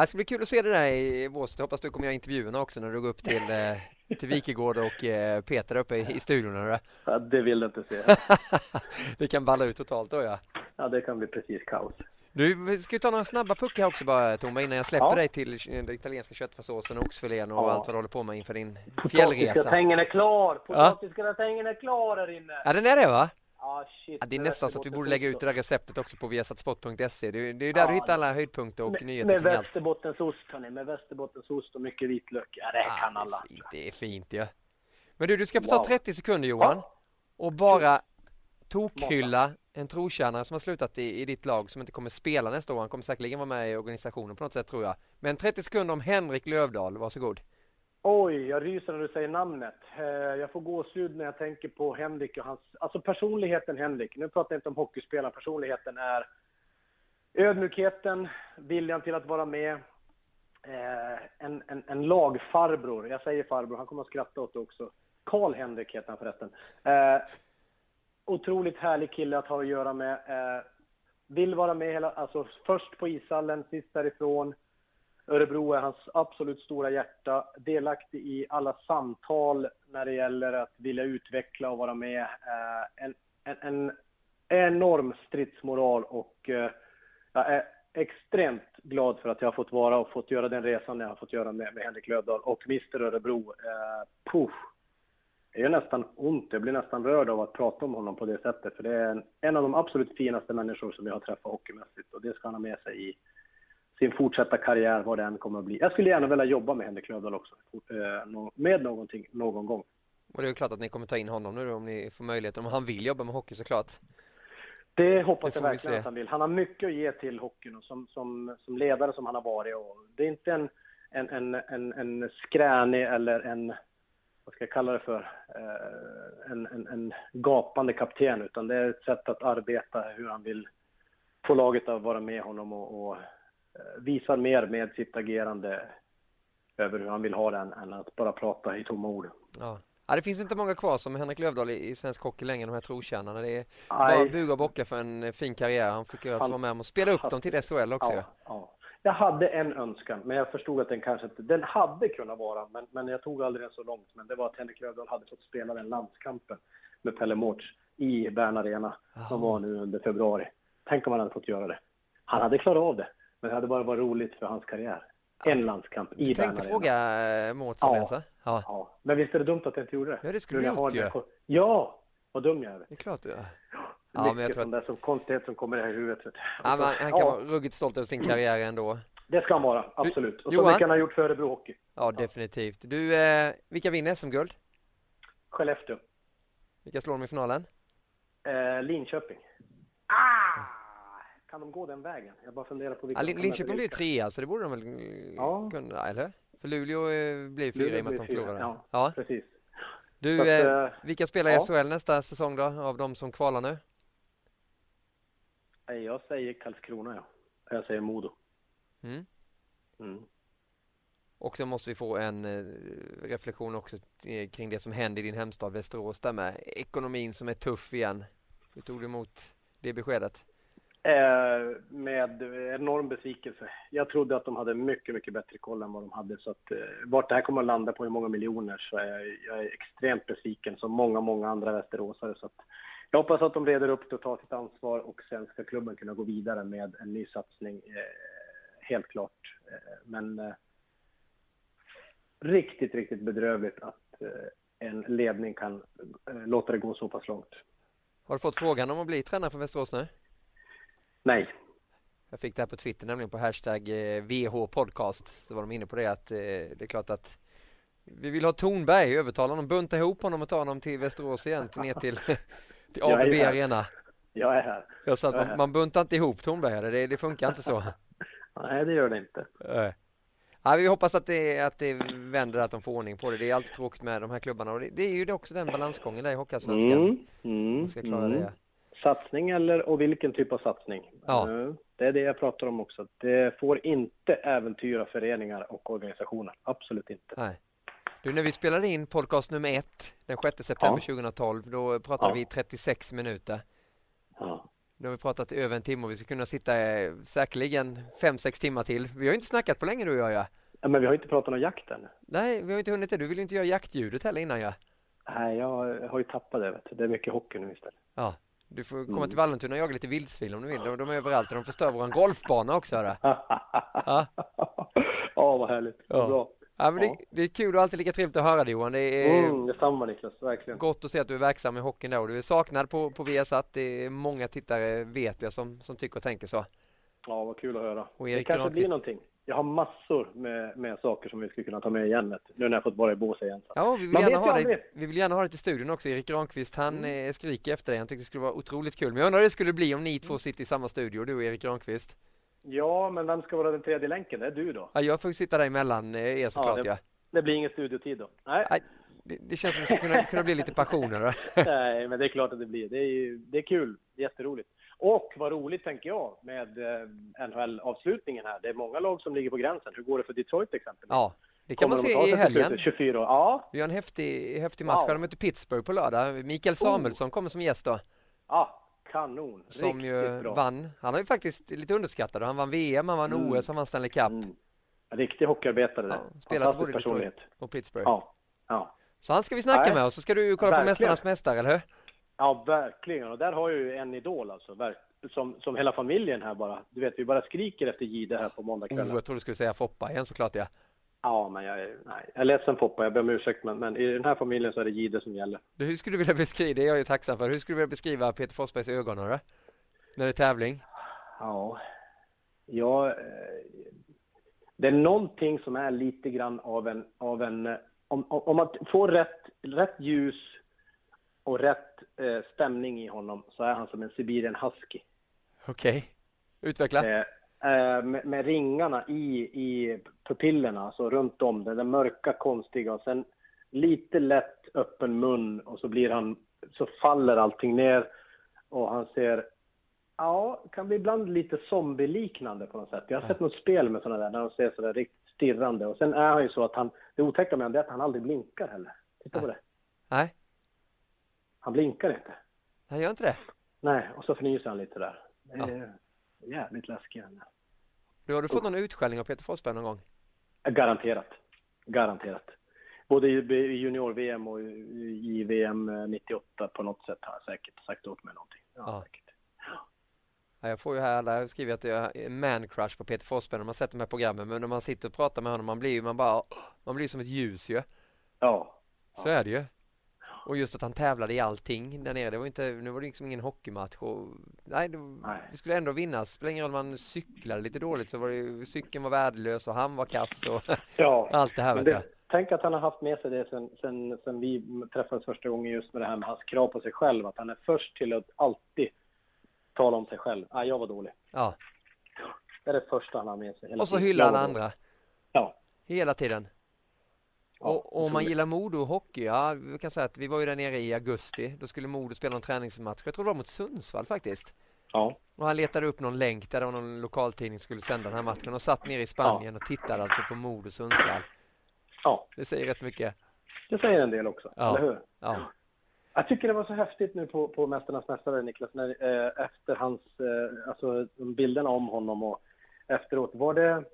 Det ska bli kul att se det där i Båstad. Hoppas du kommer göra intervjuerna också när du går upp till eh, till Wikegård och eh, Peter uppe i, i studion? Ja, det vill du inte se. det kan balla ut totalt då ja. Ja, det kan bli precis kaos. Du, ska vi ta några snabba puckar också bara Toma innan jag släpper ja. dig till den italienska köttfärssåsen och oxfilén och ja. allt vad du håller på med inför din fjällresa. Potatisgratängen är klar! Potatisgratängen ja. är klar här inne! Ja, den är det va? Ah, shit, ja, det är nästan så att vi borde lägga ut det där receptet också på viasatsport.se. Det är ju där ja, du hittar alla höjdpunkter och med, nyheter Med västerbottensost hörni, med västerbottensost och mycket vitlök. Ja, det ah, kan alla. Det är fint, det är fint ja. Men du, du ska få ta 30 sekunder Johan och bara tokhylla en trotjänare som har slutat i, i ditt lag som inte kommer spela nästa år. Han kommer säkerligen vara med i organisationen på något sätt tror jag. Men 30 sekunder om Henrik Lövdahl, varsågod. Oj, jag ryser när du säger namnet. Eh, jag får gåshud när jag tänker på Henrik och hans... Alltså personligheten Henrik. Nu pratar jag inte om hockeyspelaren. Personligheten är ödmjukheten, viljan till att vara med. Eh, en, en, en lagfarbror. Jag säger farbror, han kommer att skratta åt det också. Karl-Henrik heter han förresten. Eh, otroligt härlig kille att ha att göra med. Vill vara med hela... Alltså först på ishallen, sist därifrån Örebro är hans absolut stora hjärta, delaktig i alla samtal när det gäller att vilja utveckla och vara med. Eh, en, en, en enorm stridsmoral och eh, jag är extremt glad för att jag har fått vara och fått göra den resan jag har fått göra med, med Henrik Lövdahl och Mr Örebro. Eh, puff. Det gör nästan ont, jag blir nästan rörd av att prata om honom på det sättet, för det är en, en av de absolut finaste människor som jag har träffat hockeymässigt och det ska han ha med sig i, sin fortsatta karriär, vad den kommer att bli. Jag skulle gärna vilja jobba med Henrik Lövdahl också, eh, med någonting någon gång. Och det är klart att ni kommer ta in honom nu om ni får möjlighet, om han vill jobba med hockey såklart. Det hoppas det jag verkligen vi att han vill. Han har mycket att ge till hockeyn och som, som, som ledare som han har varit. Och det är inte en, en, en, en, en skränig eller en, vad ska jag kalla det för, eh, en, en, en gapande kapten, utan det är ett sätt att arbeta hur han vill få laget att vara med honom och, och visar mer med sitt agerande över hur han vill ha den än att bara prata i tomma ord. Ja. Ja, det finns inte många kvar som Henrik Lövdahl i, i svensk hockey längre, de här trotjänarna. Det är Nej. bara buga och bocka för en eh, fin karriär. Han fick ju alltså vara med om att spela upp dem till SHL också. Ja, ja. Jag hade en önskan, men jag förstod att den kanske inte... Den hade kunnat vara, men, men jag tog aldrig den så långt. Men det var att Henrik Lövdahl hade fått spela den landskampen med Pelle Mårts i Bern Arena, som var nu under februari. Tänk om han hade fått göra det. Han hade klarat av det. Men det hade bara varit roligt för hans karriär. En landskamp i Du tänkte fråga eh, ja. Alltså? Ja. ja. Men visst är det dumt att jag inte gjorde det? Ja, det skulle du gjort ju. Ja, vad dum jag är. Det är klart du är. Ja, men jag tror att... där som konstighet som kommer i huvudet. Ja, men han kan ja. vara ruggigt stolt över sin karriär ändå. Det ska han vara, absolut. Och så mycket han har gjort för Örebro Hockey. Ja, definitivt. Du, eh, vilka vinner SM-guld? Skellefteå. Vilka slår de i finalen? Eh, Linköping. Kan de gå den vägen? Jag bara funderar på vilka... Ja, Linköping blir ju trea, så det borde de väl ja. kunna, eller? För Luleå eh, blir fyra i och med att de förlorade. Ja, ja, precis. Du, att, eh, eh, vilka spelar i ja. SHL nästa säsong då, av de som kvalar nu? Jag säger Karlskrona, ja. Jag säger Modo. Mm. Mm. Och så måste vi få en eh, reflektion också kring det som händer i din hemstad Västerås där med ekonomin som är tuff igen. Hur tog du emot det beskedet? Eh, med enorm besvikelse. Jag trodde att de hade mycket, mycket bättre koll än vad de hade. Så att, eh, vart det här kommer att landa på hur många miljoner så är jag, jag är extremt besviken som många, många andra västeråsare. Så att, jag hoppas att de reder upp det och tar sitt ansvar och sen ska klubben kunna gå vidare med en ny satsning. Eh, helt klart. Eh, men eh, riktigt, riktigt bedrövligt att eh, en ledning kan eh, låta det gå så pass långt. Har du fått frågan om att bli tränare för Västerås nu? Nej. Jag fick det här på Twitter, nämligen på hashtag eh, VH podcast. Så var de inne på det att eh, det är klart att vi vill ha Tornberg, övertala honom, bunta ihop honom och ta honom till Västerås igen, till, ner till, till ABB Arena. Jag är här. Jag sa att man, man buntar inte ihop Tornberg, det, det funkar inte så. Nej, det gör det inte. Nej. Ja, vi hoppas att det, att det vänder, att de får ordning på det. Det är alltid tråkigt med de här klubbarna och det, det är ju också den balansgången där i Hockeyallsvenskan. Mm, mm, Man ska klara mm. det. Satsning eller och vilken typ av satsning? Ja. Eh, Det är det jag pratar om också. Det får inte äventyra föreningar och organisationer. Absolut inte. Nej. Du, när vi spelade in podcast nummer ett den 6 september 2012, då pratade Ja. vi 36 minuter. Ja. Nu har vi pratat i över en timme och vi ska kunna sitta eh, säkerligen 5-6 timmar till. Vi har inte snackat på länge du och jag. Ja. Ja, Men vi har inte pratat om jakten. Nej, vi har inte hunnit det. Du vill ju inte göra jaktljudet heller innan ja. Nej, jag har ju tappat det. Vet du. Det är mycket hockey nu istället. Ja, du får komma Mm. till Vallentuna och jaga lite vildsvin om du vill. De, de är överallt och de förstör våran golfbana också. Hörru. Ja. Ja, vad härligt. Ja. Bra. Ja, men det, Ja. det är kul och alltid lika trevligt att höra dig Johan. Det är Mm, detsamma Niklas, verkligen. gott att se att du är verksam i hockeyn där och du är saknad på, på Viasat. Det är många tittare vet jag som, som tycker och tänker så. Ja, vad kul att höra. Och det kanske Granqvist- blir någonting. Jag har massor med, med saker som vi skulle kunna ta med igen, nu när jag fått vara i bås igen. Ja, vi vill, Man gärna ha dig, vi vill gärna ha dig till studion också. Erik Granqvist, han eh, skriker efter dig. Han tycker det skulle vara otroligt kul. Men jag undrar hur det skulle bli om ni två sitter i samma studio, du och Erik Granqvist. Ja, men vem ska vara den tredje länken? Det är du då. Ja, jag får sitta där emellan eh, er såklart. det- Ja, Det blir ingen studiotid då. Nej, Nej, det, det känns som det skulle kunna, kunna bli lite passioner. Nej, men det är klart att det blir. Det är, det är kul, jätteroligt. Och vad roligt tänker jag med eh, NHL-avslutningen här. Det är många lag som ligger på gränsen. Hur går det för Detroit exempelvis? Ja, det kan man Kommer de se i till helgen. slutet? 24 år. Ja, Vi har en häftig, häftig match. Wow. De möter Pittsburgh på lördag. Mikael Samuelsson kommer som gäst då. ja, kanon. Som Riktigt ju bra. vann. Han har ju faktiskt lite underskattad. Han vann VM, han vann Mm. OS, han vann Stanley Cup. Mm. Riktig hockeyarbetare Ja, spelat både Detroit och Pittsburgh. Ja, ja. Så han ska vi snacka Nej, med och så ska du kolla på verkligen. Mästarnas Mästare, eller hur? Ja, verkligen. Och där har jag ju en idol alltså. Som, som hela familjen här bara. Du vet, vi bara skriker efter Gide här på Oh, måndagskvällen. jag trodde du skulle säga Foppa igen såklart ja. Ja, men jag är, nej, jag är ledsen Foppa, jag ber om ursäkt, men, men i den här familjen så är det Gide som gäller. Du, hur skulle du vilja beskriva, det är jag ju tacksam för, hur skulle du vilja beskriva Peter Forsbergs ögon hörru? När det är tävling? Ja, ja eh, det är någonting som är lite grann av en, av en eh, om om man får rätt, rätt ljus och rätt eh, stämning i honom så är han som en Siberian husky. Okej. Utveckla. Eh, eh, med, med ringarna i, i pupillerna, alltså runt om, det där mörka konstiga och sen lite lätt öppen mun och så blir han, så faller allting ner och han ser, ja, kan bli ibland lite zombie-liknande på något sätt. Jag har sett något spel med sådana där, när de ser sådär riktigt stirrande och sen är han ju så att han, det otäcka med honom är att han aldrig blinkar heller. Titta på det. Nej, Han blinkar inte. han gör inte det. Nej, och så fnyser han lite där. Det är jävligt läskigt. Du, har du fått någon utskällning av Peter Forsberg någon gång? Garanterat. Garanterat. Både i junior-VM och i VM 98 på något sätt har jag säkert sagt åt mig någonting. Ja, Ja. säkert. Ja, jag får ju här, där skriver att jag är man crush på Peter Forsberg när man sett de här programmen, men när man sitter och pratar med honom, man blir ju, man bara, man blir som ett ljus ju. ja. Så är det ju. Och just att han tävlade i allting där nere, det var inte, nu var det liksom ingen hockeymatch och, nej, det, Nej. det skulle ändå vinnas. Spelar ingen roll om man cyklade lite dåligt så var det cykeln var värdelös och han var kass och ja. allt det här det, tänk att han har haft med sig det sen, sen, sen vi träffades första gången just med det här med hans krav på sig själv. Att han är först till att alltid tala om sig själv. Ah, jag var dålig. Ja, Det är det första han har med sig. hela och så tiden. hyllar han andra Ja. hela tiden. Ja, och, om man gillar Modo och hockey, ja, vi kan säga att vi var ju där nere i augusti. Då skulle Modo spela en träningsmatch. Jag tror det var mot Sundsvall faktiskt. Ja. Och han letade upp någon länk där det var någon lokaltidning skulle sända den här matchen och satt nere i Spanien och tittade alltså på Modo Sundsvall. ja, Det säger rätt mycket. det säger en del också. Ja. Eller hur? Ja, Jag tycker det var så häftigt nu på, på Mästarnas Mästare, Niklas, när, eh, efter hans, eh, alltså de bilderna om honom och efteråt. Var det,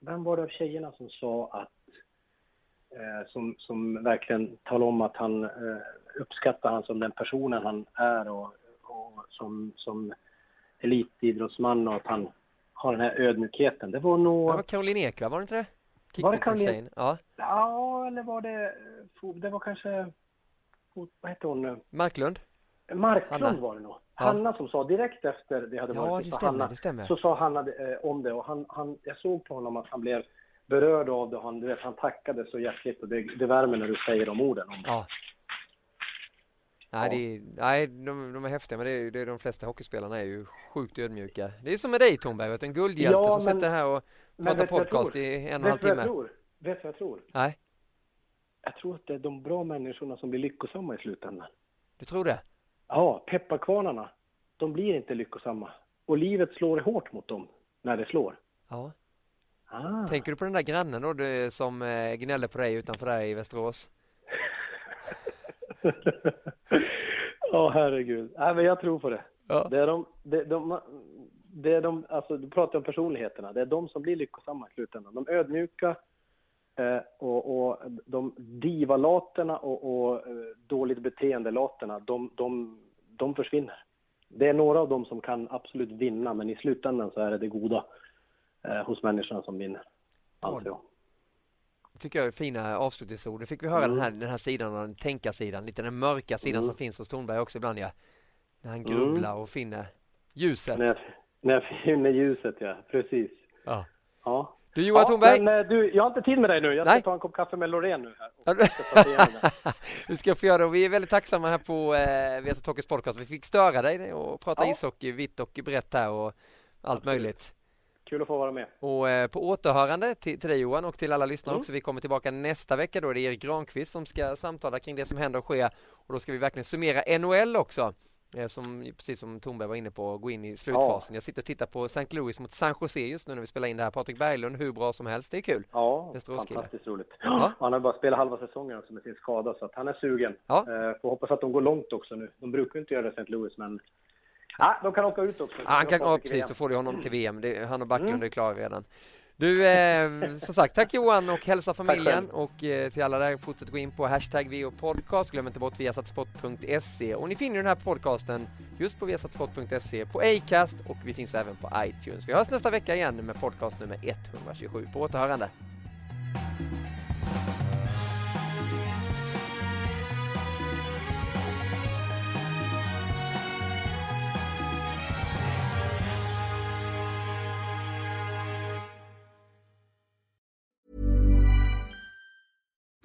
vem var det av tjejerna som sa att, som, som verkligen talade om att han eh, uppskattar han som den personen han är och, och som, som elitidrottsman och att han har den här ödmjukheten. Det var nog, det var Caroline Ek va? Var det inte det? Var det Caroline? Ja, ja, eller var det, det var kanske, vad heter hon? Marklund. Marklund Hanna. var det nog. Ja. Hanna som sa direkt efter det hade Ja, varit det så stämmer, Hanna, det stämmer. Så sa Hanna eh, om det och han, han, jag såg på honom att han blev berörd av det. Han, du vet, han tackade så hjärtligt och det, det värmer när du säger de orden. Om det. Ja. Nej, det nej de, de är häftiga, men det är, det är de flesta hockeyspelarna är ju sjukt ödmjuka. Det är som med dig du, en guldhjälte Ja, som men- sitter här och pratar podcast i en och en halv jag timme. tror? Vet du vad jag tror? Nej, Jag tror att det är de bra människorna som blir lyckosamma i slutändan. du tror det? Ja, pepparkvarnarna, de blir inte lyckosamma. Och livet slår hårt mot dem när det slår. Ja. Ah. Tänker du på den där grannen då du, som eh, gnällde på dig utanför där i Västerås? Ja, herregud. Nej, men jag tror på det. Ja. Det är de, det, de, det är de, alltså du pratar om personligheterna, det är de som blir lyckosamma i slutändan. De ödmjuka eh, och, och de divalaterna och, och eh, dåligt beteendelaterna, de, de, de försvinner. Det är några av dem som kan absolut vinna, men i slutändan så är det det goda eh, hos människorna som. Anser jag. tycker jag är fina avslutningsord. Nu fick vi höra Mm. den, här, den här sidan den tänkarsidan, lite den mörka sidan Mm. som finns hos Tornberg också ibland ja. När han grubblar Mm. och finner ljuset. När jag, när jag finner ljuset, ja. Precis. Ja. Ja. Du Johan ja, Tornberg, Men eh, du, jag har inte tid med dig nu. Jag ska Nej. ta en kopp kaffe med Loreen nu här. Det. vi ska få göra det vi är väldigt tacksamma här på eh, Viasat Hockeys podcast. Vi fick störa dig och prata Ja. ishockey vitt och brett här och allt Absolut. möjligt. Kul att få vara med. Och eh, på återhörande till, till dig Johan och till alla lyssnare Mm. också. Vi kommer tillbaka nästa vecka då är det Erik Granqvist som ska samtala kring det som händer och sker. Och då ska vi verkligen summera NHL också. Eh, som, precis som Tornberg var inne på, gå in i slutfasen. Jag sitter och tittar på St. Louis mot San Jose just nu när vi spelar in det här. Patrik Berglund, hur bra som helst. Det är kul. Ja, fantastiskt roligt. Ja. Han har bara spelat halva säsongen också med sin skada, så att han är sugen. Ja. Eh, får hoppas att de går långt också nu. De brukar inte göra det i St. Louis, men ja, de kan åka ut också. Ja, han kan, ja, precis, då får du honom till VM. Det, han och Backlund Mm. är klara redan. Du, eh, som sagt, tack Johan och hälsa familjen och eh, till alla där, fortsätt gå in på hashtag VOPodcast, glöm inte bort viasatsport.se och ni finner den här podcasten just på viasatsport.se, på Acast och vi finns även på iTunes. Vi hörs nästa vecka igen med podcast nummer 127. På återhörande.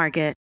Market.